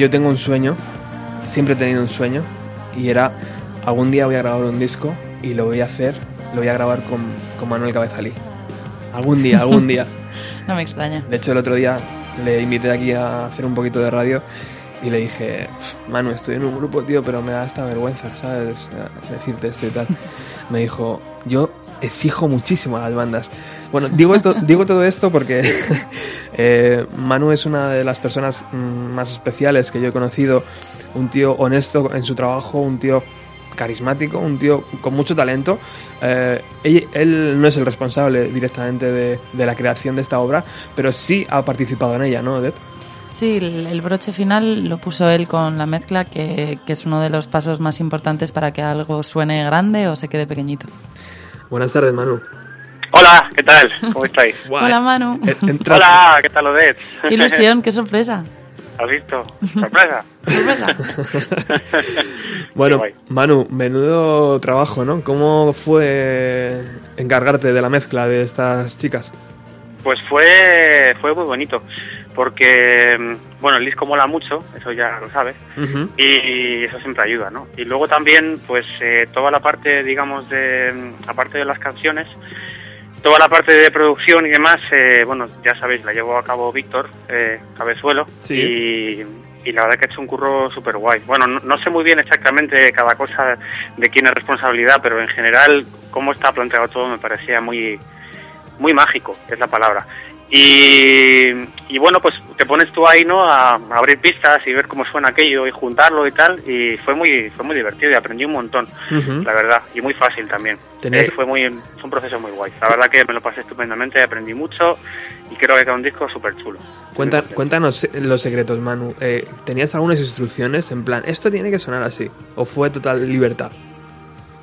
Yo tengo un sueño, siempre he tenido un sueño, y era algún día voy a grabar un disco y lo voy a hacer, lo voy a grabar con, con Manuel Cabezalí. Algún día, algún día. No me extraña. De hecho, el otro día le invité aquí a hacer un poquito de radio y le dije, Manu, estoy en un grupo, tío, pero me da esta vergüenza, ¿sabes? Eh, Decirte esto y tal. Me dijo, yo exijo muchísimo a las bandas. Bueno, digo, to- digo todo esto porque eh, Manu es una de las personas mm, más especiales que yo he conocido, un tío honesto en su trabajo, un tío carismático, un tío con mucho talento. Eh, él, él no es el responsable directamente de, de la creación de esta obra, pero sí ha participado en ella, ¿no, Odette? Sí, el, el broche final lo puso él con la mezcla, que, que es uno de los pasos más importantes para que algo suene grande o se quede pequeñito. Buenas tardes, Manu. Hola, ¿qué tal? ¿Cómo estáis? Hola, Manu. Eh, entras- Hola, ¿qué tal, Odette? Qué ilusión, qué sorpresa. ¿Has visto? ¿Sorpresa? Bueno. Manu, menudo trabajo, ¿no? ¿Cómo fue encargarte de la mezcla de estas chicas? Pues fue, fue muy bonito, porque, mm, bueno, el disco mola mucho, eso ya lo sabes, y eso siempre ayuda, ¿no? Y luego también, pues, eh, toda la parte, digamos, de, mm, aparte de las canciones, toda la parte de producción y demás, eh, bueno, ya sabéis, la llevó a cabo Víctor eh, Cabezuelo, Sí. y, y la verdad que ha hecho un curro súper guay. Bueno, no, no sé muy bien exactamente cada cosa de quién es responsabilidad, pero en general, cómo está planteado todo me parecía muy, muy mágico, es la palabra. Y, y bueno, pues te pones tú ahí, ¿no? A, a abrir pistas y ver cómo suena aquello y juntarlo y tal. Y fue muy, fue muy divertido y aprendí un montón, la verdad. Y muy fácil también. Eh, fue, muy, fue un proceso muy guay. La verdad que me lo pasé estupendamente, aprendí mucho y creo que queda un disco súper chulo. Cuenta- cuéntanos eh, los secretos, Manu. Eh, ¿Tenías algunas instrucciones en plan, esto tiene que sonar así? ¿O fue total libertad?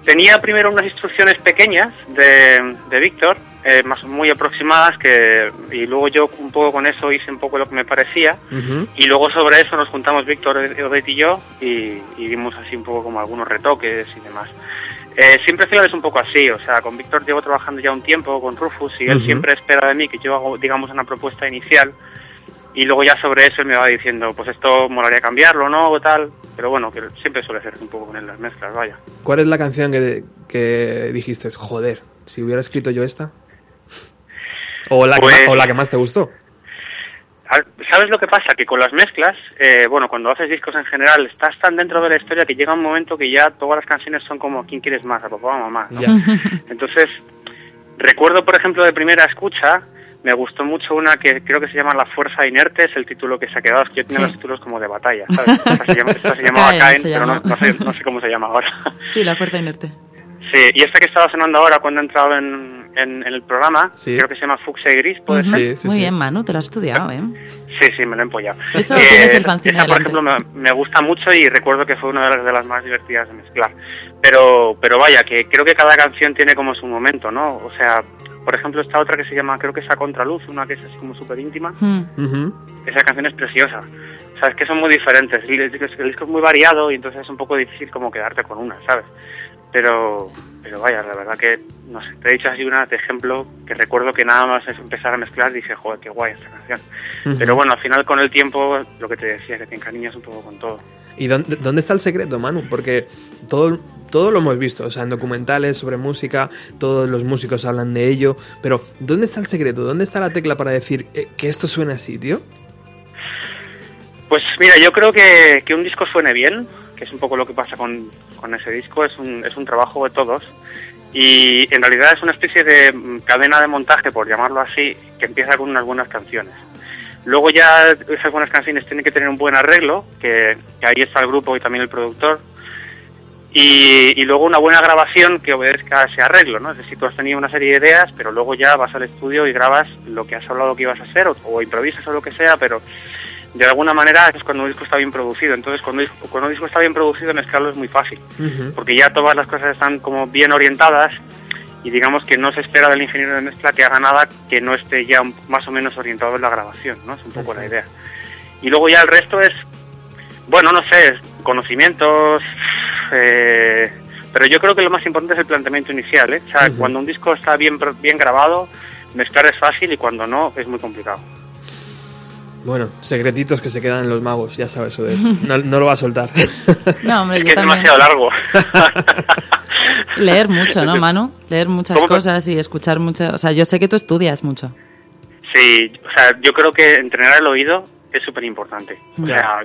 Tenía primero unas instrucciones pequeñas de, de Víctor, eh, más muy aproximadas, que y luego yo un poco con eso hice un poco lo que me parecía. Y luego sobre eso nos juntamos Víctor, Odette y yo y, y dimos así un poco como algunos retoques y demás. Eh, siempre es un poco así, o sea, con Víctor llevo trabajando ya un tiempo, con Rufus, y él siempre espera de mí que yo hago, digamos, una propuesta inicial, y luego ya sobre eso él me va diciendo, pues esto molaría cambiarlo, ¿no? O tal, pero bueno, que siempre suele ser un poco con él las mezclas, vaya. ¿Cuál es la canción que, que dijiste, joder, si hubiera escrito yo esta? ¿O la, que, Pues- ma- o la que más te gustó? ¿Sabes lo que pasa? Que con las mezclas, eh, bueno, cuando haces discos en general, estás tan dentro de la historia que llega un momento que ya todas las canciones son como ¿quién quieres más? ¿A papá o a mamá? ¿no? Entonces, recuerdo, por ejemplo, de primera escucha, me gustó mucho una que creo que se llama La Fuerza Inerte, es el título que se ha quedado, es que yo tenía Sí. los títulos como de batalla, ¿sabes? Esta se, llama- esta se llamaba Caen, Caen, se pero no, sé, no sé cómo se llama ahora. Sí, la fuerza inerte. Sí, y esta que estaba sonando ahora cuando he entrado en, en- en el programa, Sí. creo que se llama Fucsia y Gris, ¿puede ser? Sí, sí, Muy sí. bien, Manu, te lo has estudiado, ¿eh? Sí, sí, me lo he empollado. Eso tienes el fanzine esta, por ejemplo, me, me gusta mucho y recuerdo que fue una de las, de las más divertidas de mezclar. Pero, pero vaya, que creo que cada canción tiene como su momento, ¿no? O sea, por ejemplo, esta otra que se llama, creo que es A Contraluz, una que es así como súper íntima. Mm. Ujú. Esa canción es preciosa. O sea, es que son muy diferentes. El, el- el disco es muy variado y entonces es un poco difícil como quedarte con una, ¿sabes? Pero, pero vaya, la verdad que, no sé, te he dicho así una de ejemplo que recuerdo que nada más es empezar a mezclar y dije, joder, qué guay esta canción. Ujú. Pero bueno, al final con el tiempo, lo que te decía, que te encariñas un poco con todo. ¿Y dónde, dónde está el secreto, Manu? Porque todo, todo lo hemos visto, o sea, en documentales sobre música, todos los músicos hablan de ello, pero ¿dónde está el secreto? ¿Dónde está la tecla para decir eh, que esto suena así, tío? Pues mira, yo creo que, que un disco suene bien, que es un poco lo que pasa con, con ese disco, es un, es un trabajo de todos. Y en realidad es una especie de cadena de montaje, por llamarlo así, que empieza con unas buenas canciones. Luego ya esas buenas canciones tienen que tener un buen arreglo, que ahí está el grupo y también el productor. Y, y luego una buena grabación que obedezca a ese arreglo, ¿no? Es decir, tú has tenido una serie de ideas, pero luego ya vas al estudio y grabas lo que has hablado que ibas a hacer, o, o improvisas o lo que sea, pero de alguna manera es cuando un disco está bien producido. Entonces, cuando, cuando un disco está bien producido, mezclarlo es muy fácil, porque ya todas las cosas están como bien orientadas y digamos que no se espera del ingeniero de mezcla que haga nada que no esté ya más o menos orientado en la grabación, ¿no? Es un poco la idea. Y luego ya el resto es, bueno, no sé, es conocimientos, eh, pero yo creo que lo más importante es el planteamiento inicial, ¿eh? O sea, cuando un disco está bien, pro- bien grabado, mezclar es fácil y cuando no, es muy complicado. Bueno, secretitos que se quedan en los magos, ya sabes. No, no lo va a soltar. No, hombre, Es yo que es también. demasiado largo. Leer mucho, ¿no, Manu? Leer muchas ¿Cómo que- cosas y escuchar mucho. O sea, yo sé que tú estudias mucho. Sí, o sea, yo creo que entrenar el oído es súper importante. O sea,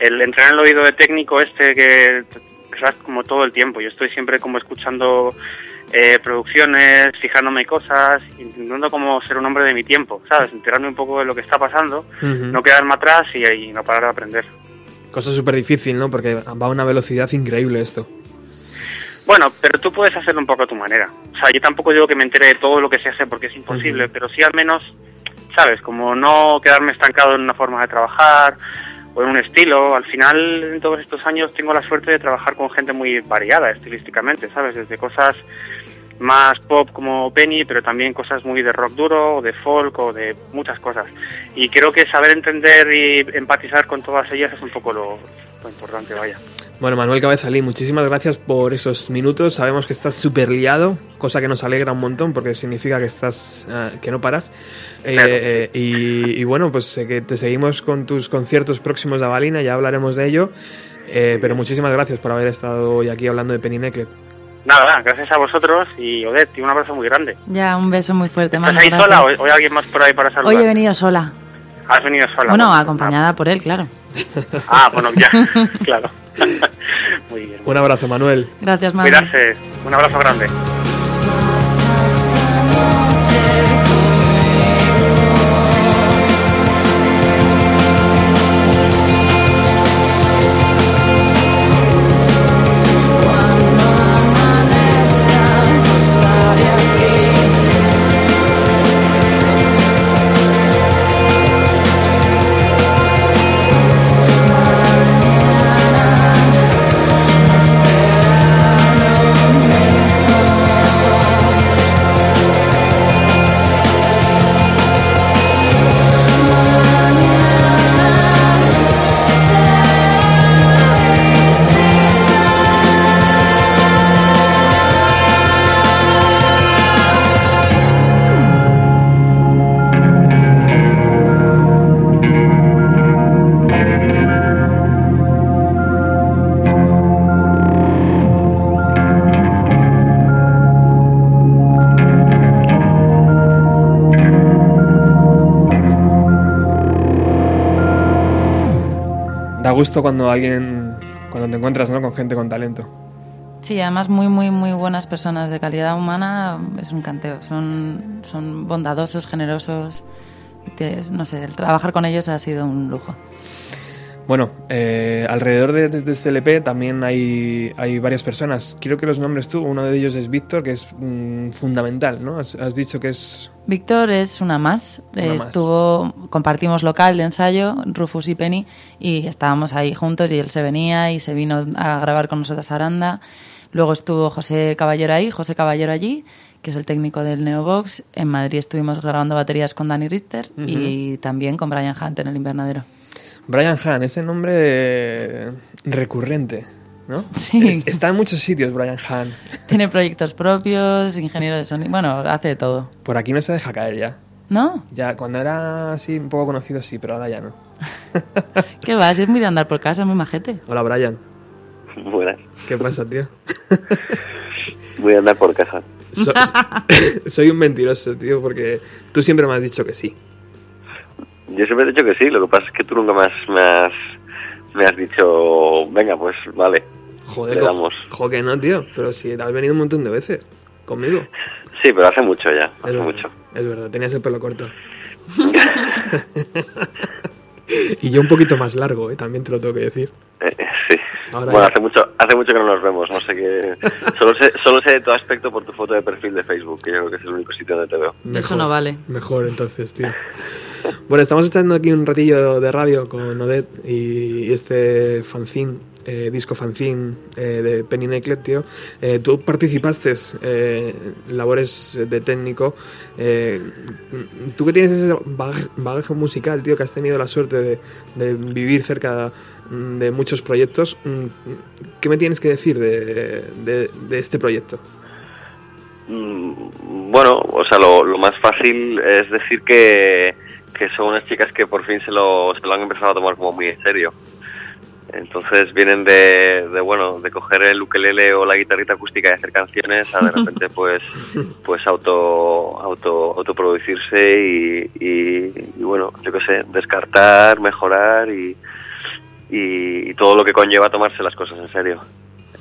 el entrenar el oído de técnico este que sabes como todo el tiempo. Yo estoy siempre como escuchando eh, producciones, fijándome en cosas, intentando como ser un hombre de mi tiempo, ¿sabes? Enterarme un poco de lo que está pasando, no quedarme atrás y, y no parar de aprender. Cosa súper difícil, ¿no? Porque va a una velocidad increíble esto. Bueno, pero tú puedes hacerlo un poco a tu manera. O sea, yo tampoco digo que me entere de todo lo que se hace porque es imposible, pero sí al menos, ¿sabes? Como no quedarme estancado en una forma de trabajar en un estilo. Al final, en todos estos años, tengo la suerte de trabajar con gente muy variada estilísticamente, ¿sabes? Desde cosas más pop como Penny, pero también cosas muy de rock duro, o de folk, o de muchas cosas. Y creo que saber entender y empatizar con todas ellas es un poco lo importante, vaya. Bueno, Manuel Cabezalí, muchísimas gracias por esos minutos. Sabemos que estás súper liado, cosa que nos alegra un montón porque significa que estás ah, que no paras. Eh, Claro. eh, y, y bueno, pues eh, que te seguimos con tus conciertos próximos de Avalina, ya hablaremos de ello. Eh, pero muchísimas gracias por haber estado hoy aquí hablando de Penny Necklet. Nada, gracias a vosotros y Odette, un abrazo muy grande. Ya, un beso muy fuerte, Manu. ¿Estás ahí sola o o hay alguien más por ahí para saludar? Hoy he venido sola. Has venido sola. Bueno, acompañada por él, claro. Ah, bueno, ya, claro. Muy bien. Un abrazo, Manuel. Gracias, Manu. Cuidarse. Un abrazo grande. Gusto cuando alguien, cuando te encuentras ¿no? con gente con talento. Sí, además muy, muy, muy buenas personas de calidad humana, es un canteo. Son, son bondadosos, generosos. no sé, el trabajar con ellos ha sido un lujo. Bueno, eh, alrededor de, de este LP también hay, hay varias personas. Quiero que los nombres tú. Uno de ellos es Víctor, que es mm, fundamental, ¿no? Has, has dicho que es... Víctor es una más. Una más. Estuvo, compartimos local de ensayo, Rufus y Penny, y estábamos ahí juntos y él se venía y se vino a grabar con nosotros a Aranda. Luego estuvo José Caballero ahí, José Caballero allí, que es el técnico del Neobox. En Madrid estuvimos grabando baterías con Danny Richter y también con Brian Hunt en el invernadero. Brian Hahn, ese nombre recurrente, ¿no? Sí. Es- está en muchos sitios Brian Hahn. Tiene proyectos propios, ingeniero de sonido, bueno, hace de todo. Por aquí no se deja caer ya. ¿No? Ya, cuando era así un poco conocido sí, pero ahora ya no. ¿Qué vas? Es muy de andar por casa, muy majete. Hola Brian, Buenas. ¿qué pasa, tío? Voy a andar por casa. So- soy un mentiroso, tío, porque tú siempre me has dicho que sí. Yo siempre he dicho que sí, lo que pasa es que tú nunca más me has, me has dicho, venga, pues vale. Joder, Le damos. jo, que no, tío, pero si has venido un montón de veces conmigo. Sí, pero hace mucho ya, Es hace verdad, mucho. es verdad, tenías el pelo corto. y yo un poquito más largo, eh, también te lo tengo que decir. Eh, eh, sí. Ahora bueno, ya. hace mucho, hace mucho que no nos vemos, no sé qué. Solo sé, solo sé de tu aspecto por tu foto de perfil de Facebook, que yo creo que es el único sitio donde te veo. Eso no vale. Mejor entonces, tío. Bueno, estamos echando aquí un ratillo de radio con Odette y este fanzine, eh, disco fanzine eh, de Penny Necklet, tío. Eh, tú participaste eh, en labores de técnico. Eh, tú que tienes ese bagaje, musical, tío, que has tenido la suerte de, vivir cerca de muchos proyectos, mm, ¿qué me tienes que decir de, de- de este proyecto? Mm, Bueno, o sea, lo, lo más fácil es decir que, que son unas chicas que por fin se lo, se lo han empezado a tomar como muy en serio. Entonces vienen de, de, bueno, de coger el ukelele o la guitarrita acústica y hacer canciones a de repente pues, pues auto, auto, autoproducirse y, y, y, bueno, yo qué sé, descartar, mejorar y, y, y todo lo que conlleva tomarse las cosas en serio.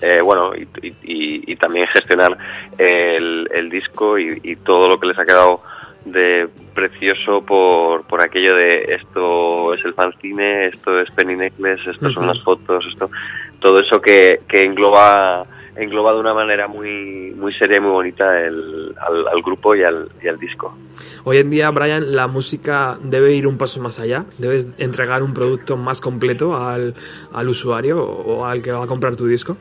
Eh, bueno, y, y- y- y también gestionar el, el disco y, y todo lo que les ha quedado de precioso por, por aquello de esto es el fanzine, esto es Penny Necklace, esto son las fotos, esto, todo eso que, que engloba engloba de una manera muy muy seria y muy bonita el, al, al grupo y al, y al disco. Hoy en día, Brian, la música debe ir un paso más allá. Debes entregar un producto más completo al, al usuario o al que va a comprar tu disco.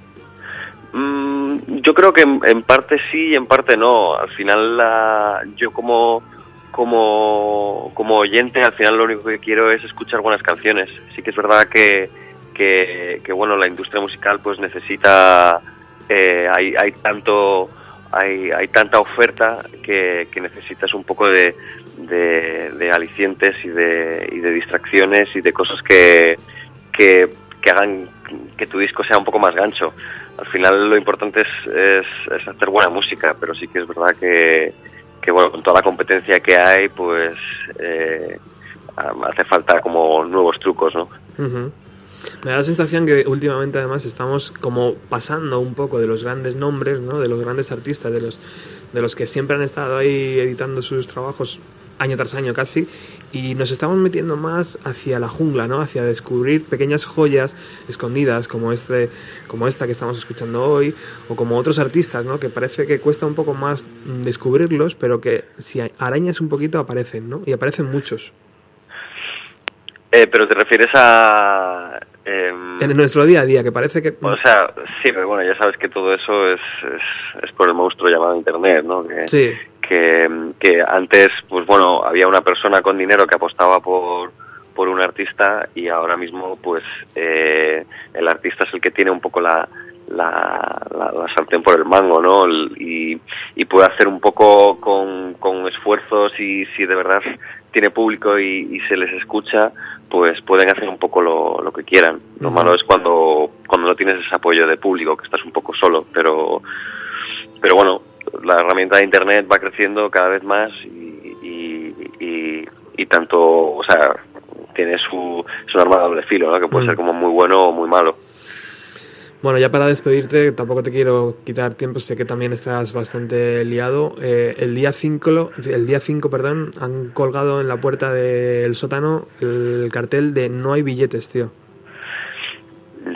Mm, yo creo que en, en parte sí y en parte no. Al final, la, yo como, como, como oyente, al final lo único que quiero es escuchar buenas canciones. Sí que es verdad que, que, bueno, la industria musical pues necesita, eh, hay, hay tanto, hay, hay tanta oferta que, necesitas un poco de, de, alicientes y de, y de distracciones y de cosas que, que, hagan que tu disco sea un poco más gancho. Al final lo importante es, es hacer buena música, pero sí que es verdad que, que bueno, con toda la competencia que hay, pues eh, hace falta como nuevos trucos, ¿no? Ujú. Me da la sensación que últimamente además estamos como pasando un poco de los grandes nombres, ¿no? de los grandes artistas, de los, de los que siempre han estado ahí editando sus trabajos año tras año casi, y nos estamos metiendo más hacia la jungla, ¿no? hacia descubrir pequeñas joyas escondidas como, este, como esta que estamos escuchando hoy, o como otros artistas, ¿no? que parece que cuesta un poco más descubrirlos, pero que si arañas un poquito aparecen, ¿no? y aparecen muchos. Eh, pero te refieres a... em, En nuestro día a día, que parece que... O sea, sí, pero bueno, ya sabes que todo eso es, es, es por el monstruo llamado Internet, ¿no? Que, Sí. Que, que antes, pues bueno, había una persona con dinero que apostaba por, por un artista y ahora mismo, pues eh, el artista es el que tiene un poco la, la, la, la sartén por el mango, ¿no? El- Y, y puede hacer un poco con, con esfuerzos y si de verdad tiene público y, y se les escucha, pues pueden hacer un poco lo, lo que quieran. Lo malo es cuando, cuando no tienes ese apoyo de público, que estás un poco solo, pero, pero bueno, la herramienta de Internet va creciendo cada vez más y, y, y- y tanto, o sea, tiene su, su arma de doble filo, ¿no? que puede Mm. ser como muy bueno o muy malo. Bueno, ya para despedirte, tampoco te quiero quitar tiempo, sé que también estás bastante liado. Eh, el día 5, el día 5, perdón, han colgado en la puerta del sótano el cartel de no hay billetes, tío.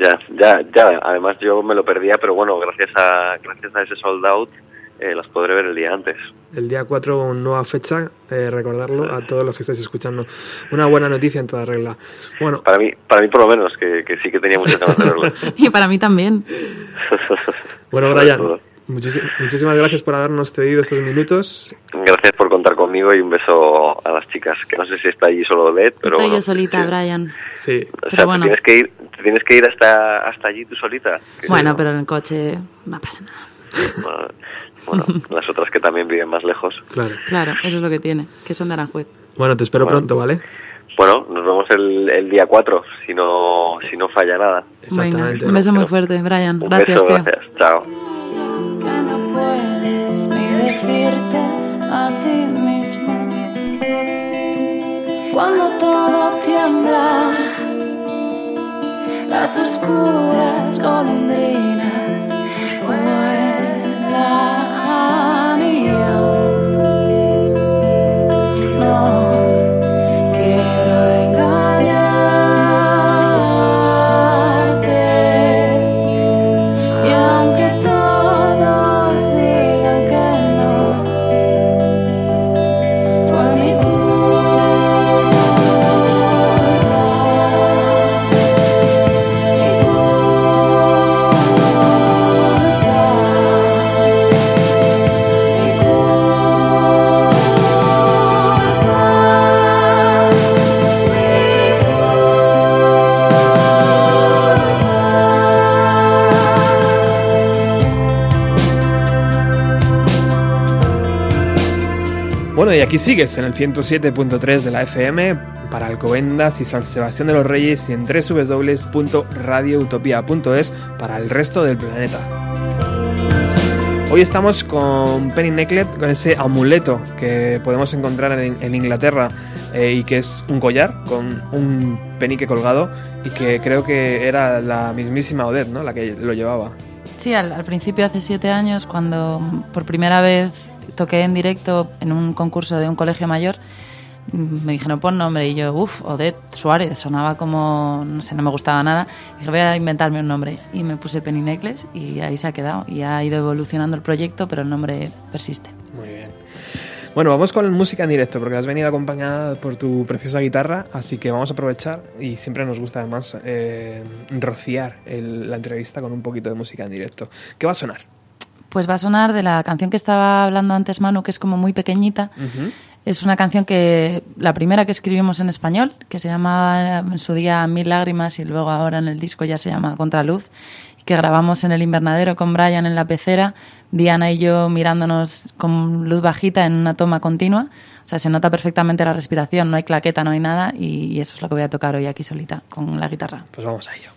Ya, ya, ya. Además yo me lo perdía, pero bueno, gracias a gracias a ese sold out eh, las podré ver el día antes. El día 4, nueva fecha, eh, recordarlo a todos los que estáis escuchando. Una buena noticia en toda regla. Bueno, Para mí, para mí por lo menos, que, que sí que tenía muchas ganas de verlo. Y para mí también. bueno Brian, muchísimas gracias por habernos cedido estos minutos. Gracias por contar conmigo y un beso a las chicas, que no sé si está allí solo Led, pero Estoy bueno, yo solita, Brian. Sí. o Pero sea, te bueno. tienes que ir, te tienes que ir hasta hasta allí tú solita. Bueno, pero en el coche no pasa nada. Bueno, las otras que también viven más lejos. Claro. Claro, eso es lo que tiene, que son de Aranjuez. Bueno, te espero Bueno. pronto, ¿vale? Bueno, nos vemos el, el día 4, si no, si no falla nada. Venga, un beso muy fuerte, Brian. Un Gracias, beso, tío. gracias. Chao. Cuando todo tiembla, las oscuras golondrinas vuelan aquí sigues en el 107.3 de la FM para Alcobendas y San Sebastián de los Reyes y en www.radioutopia.es para el resto del planeta. Hoy estamos con Penny Necklet, con ese amuleto que podemos encontrar en, Inglaterra eh, y que es un collar con un penique colgado y que creo que era la mismísima Odette, ¿no? La que lo llevaba. Sí, al, al principio, hace siete años, cuando por primera vez toqué en directo en un concurso de un colegio mayor, mm, me dijeron pon nombre y yo, uff, Odette Suárez, sonaba como, no sé, no me gustaba nada. Dije, voy a inventarme un nombre y me puse Penny Necklace y ahí se ha quedado. Y ha ido evolucionando el proyecto, pero el nombre persiste. Muy bien. Bueno, vamos con música en directo porque has venido acompañada por tu preciosa guitarra, así que vamos a aprovechar y siempre nos gusta además eh, rociar el- la entrevista con un poquito de música en directo. ¿Qué va a sonar? Pues va a sonar de la canción que estaba hablando antes Manu, que es como muy pequeñita. Es una canción que, la primera que escribimos en español, que se llama en su día Mil Lágrimas y luego ahora en el disco ya se llama Contraluz, que grabamos en el invernadero con Brian en la pecera, Diana y yo mirándonos con luz bajita en una toma continua. O sea, se nota perfectamente la respiración, no hay claqueta, no hay nada y, y eso es lo que voy a tocar hoy aquí solita con la guitarra. Pues vamos a ello.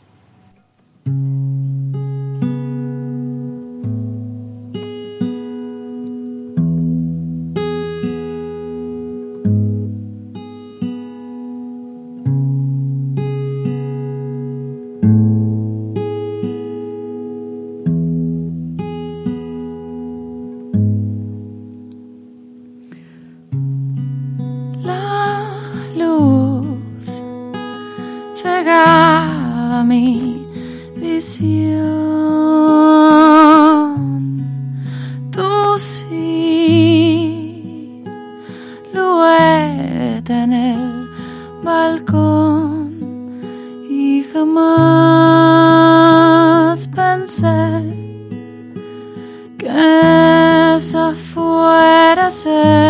Fuera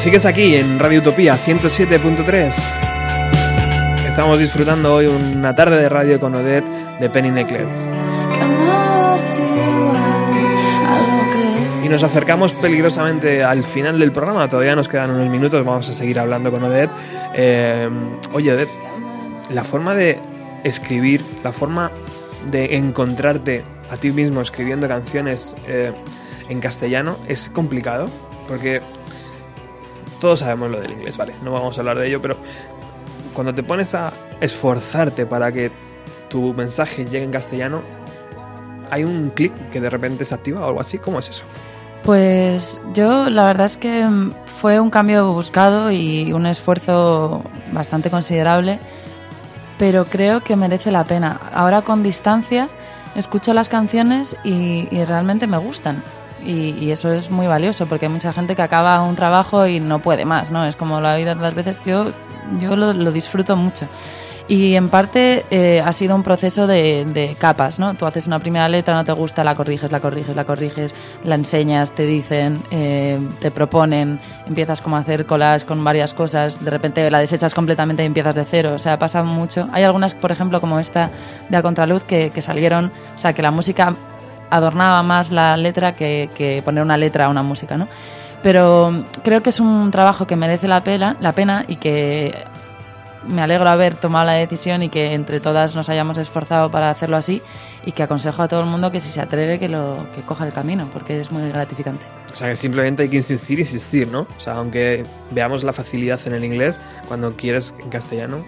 sigues aquí en Radio Utopía 107.3. Estamos disfrutando hoy una tarde de radio con Odette de Penny que Y nos acercamos peligrosamente al final del programa. Todavía nos quedan unos minutos. Vamos a seguir hablando con Odette. Eh, oye, Odette, la forma de escribir, la forma de encontrarte a ti mismo escribiendo canciones eh, en castellano es complicado. Porque todos sabemos lo del inglés, ¿vale? No vamos a hablar de ello, pero cuando te pones a esforzarte para que tu mensaje llegue en castellano, hay un clic que de repente se activa o algo así. ¿Cómo es eso? Pues yo la verdad es que mm, fue un cambio buscado y un esfuerzo bastante considerable, pero creo que merece la pena. Ahora con distancia escucho las canciones y, y realmente me gustan. Y, y eso es muy valioso porque hay mucha gente que acaba un trabajo y no puede más, ¿no? Es como lo ha oído tantas veces, yo, yo lo, lo disfruto mucho. Y en parte eh, ha sido un proceso de, de capas, ¿no? Tú haces una primera letra, no te gusta, la corriges, la corriges, la corriges, la enseñas, te dicen, eh, te proponen, empiezas como a hacer colas con varias cosas, de repente la desechas completamente y empiezas de cero, o sea, pasa mucho. Hay algunas, por ejemplo, como esta de A Contraluz, que, que salieron, o sea, que la música adornaba más la letra que, que poner una letra a una música, ¿no? Pero creo que es un trabajo que merece la pena, la pena y que me alegro haber tomado la decisión y que entre todas nos hayamos esforzado para hacerlo así y que aconsejo a todo el mundo que si se atreve que lo que coja el camino porque es muy gratificante. O sea, que simplemente hay que insistir insistir, ¿no? O sea, aunque veamos la facilidad en el inglés, cuando quieres en castellano,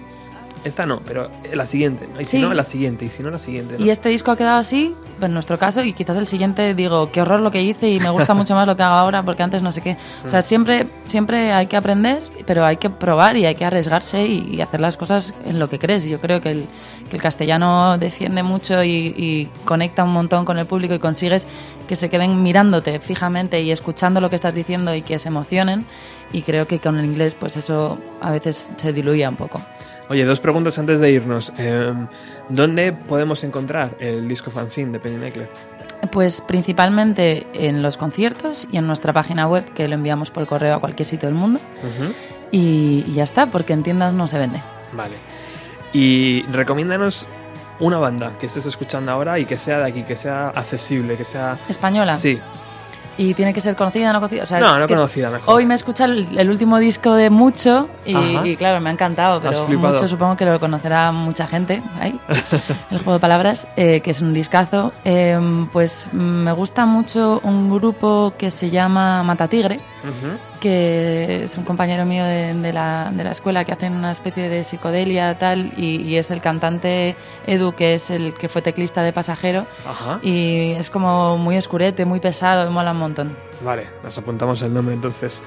esta no, pero la siguiente. Y si Sí. no, la siguiente, y si no, la siguiente. ¿no? Y este disco ha quedado así, en nuestro caso, y quizás el siguiente digo, qué horror lo que hice y me gusta mucho más lo que hago ahora porque antes no sé qué. O sea, Mm. siempre, siempre hay que aprender, pero hay que probar y hay que arriesgarse y, y hacer las cosas en lo que crees. Y yo creo que el, que el castellano defiende mucho y, y conecta un montón con el público y consigues que se queden mirándote fijamente y escuchando lo que estás diciendo y que se emocionen. Y creo que con el inglés, pues eso a veces se diluye un poco. Oye, dos preguntas antes de irnos. Eh, ¿Dónde podemos encontrar el disco fanzine de Penny Neckler? Pues principalmente en los conciertos y en nuestra página web que lo enviamos por correo a cualquier sitio del mundo. Ujú. Y, y ya está, porque en tiendas no se vende. Vale. Y recomiéndanos una banda que estés escuchando ahora y que sea de aquí, que sea accesible, que sea... Española. Sí. Y tiene que ser conocida, no conocida. O sea, No, no conocida, mejor. Hoy me he escuchado el, el último disco de Mucho y, claro, me ha encantado, pero. Mucho supongo que lo conocerá mucha gente. Ahí, el juego de palabras, eh, que es un discazo. Eh, pues me gusta mucho un grupo que se llama Matatigre, que es un compañero mío de, de la, de la escuela que hacen una especie de psicodelia tal y, y es el cantante Edu que es el que fue teclista de Pasajero Ajá. y es como muy oscurete, muy pesado, mola un montón. Vale, nos apuntamos el nombre entonces.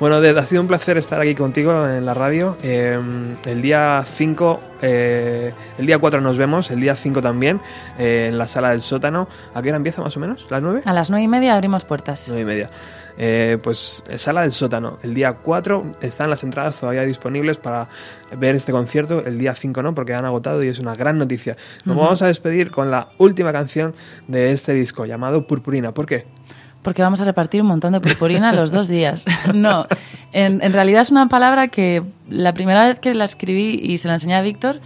Bueno, Ded, ha sido un placer estar aquí contigo en la radio. Eh, el día 5, eh, el día 4 nos vemos, el día 5 también, eh, en la sala del sótano. ¿A qué hora empieza más o menos? ¿Las 9? A las nueve y media abrimos puertas. 9 y media. Eh, pues eh, sala del sótano. El día 4 están las entradas todavía disponibles para ver este concierto. El día 5 no, porque han agotado y es una gran noticia. Nos vamos a despedir con la última canción de este disco llamado Purpurina. ¿Por qué? Porque vamos a repartir un montón de purpurina los dos días. No, en, en realidad es una palabra que la primera vez que la escribí y se la enseñé a Víctor,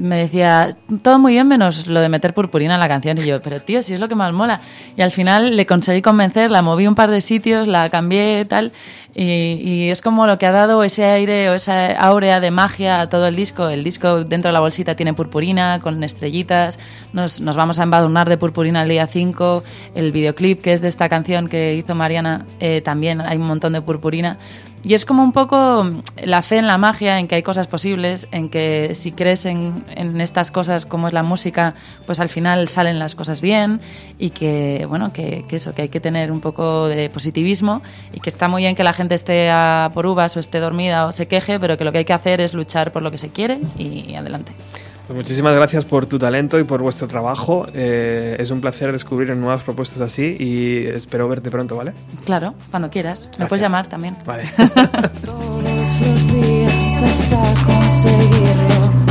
me decía, todo muy bien menos lo de meter purpurina en la canción. Y yo, pero tío, si es lo que más mola. Y al final le conseguí convencer, la moví un par de sitios, la cambié tal. Y, es como lo que ha dado ese aire o esa áurea de magia a todo el disco. El disco dentro de la bolsita tiene purpurina con estrellitas. Nos, nos vamos a embadurnar de purpurina el día 5. El videoclip que es de esta canción que hizo Mariana eh, también hay un montón de purpurina. Y es como un poco la fe en la magia, en que hay cosas posibles, en que si crees en, en estas cosas como es la música, pues al final salen las cosas bien y que, bueno, que, eso, que hay que tener un poco de positivismo y que está muy bien que la gente esté por uvas o esté dormida o se queje, pero que lo que hay que hacer es luchar por lo que se quiere y adelante. Pues muchísimas gracias por tu talento y por vuestro trabajo. Eh, es un placer descubrir nuevas propuestas así y espero verte pronto, ¿vale? Claro, cuando quieras. Me puedes llamar también. Vale. todos los días hasta conseguirlo.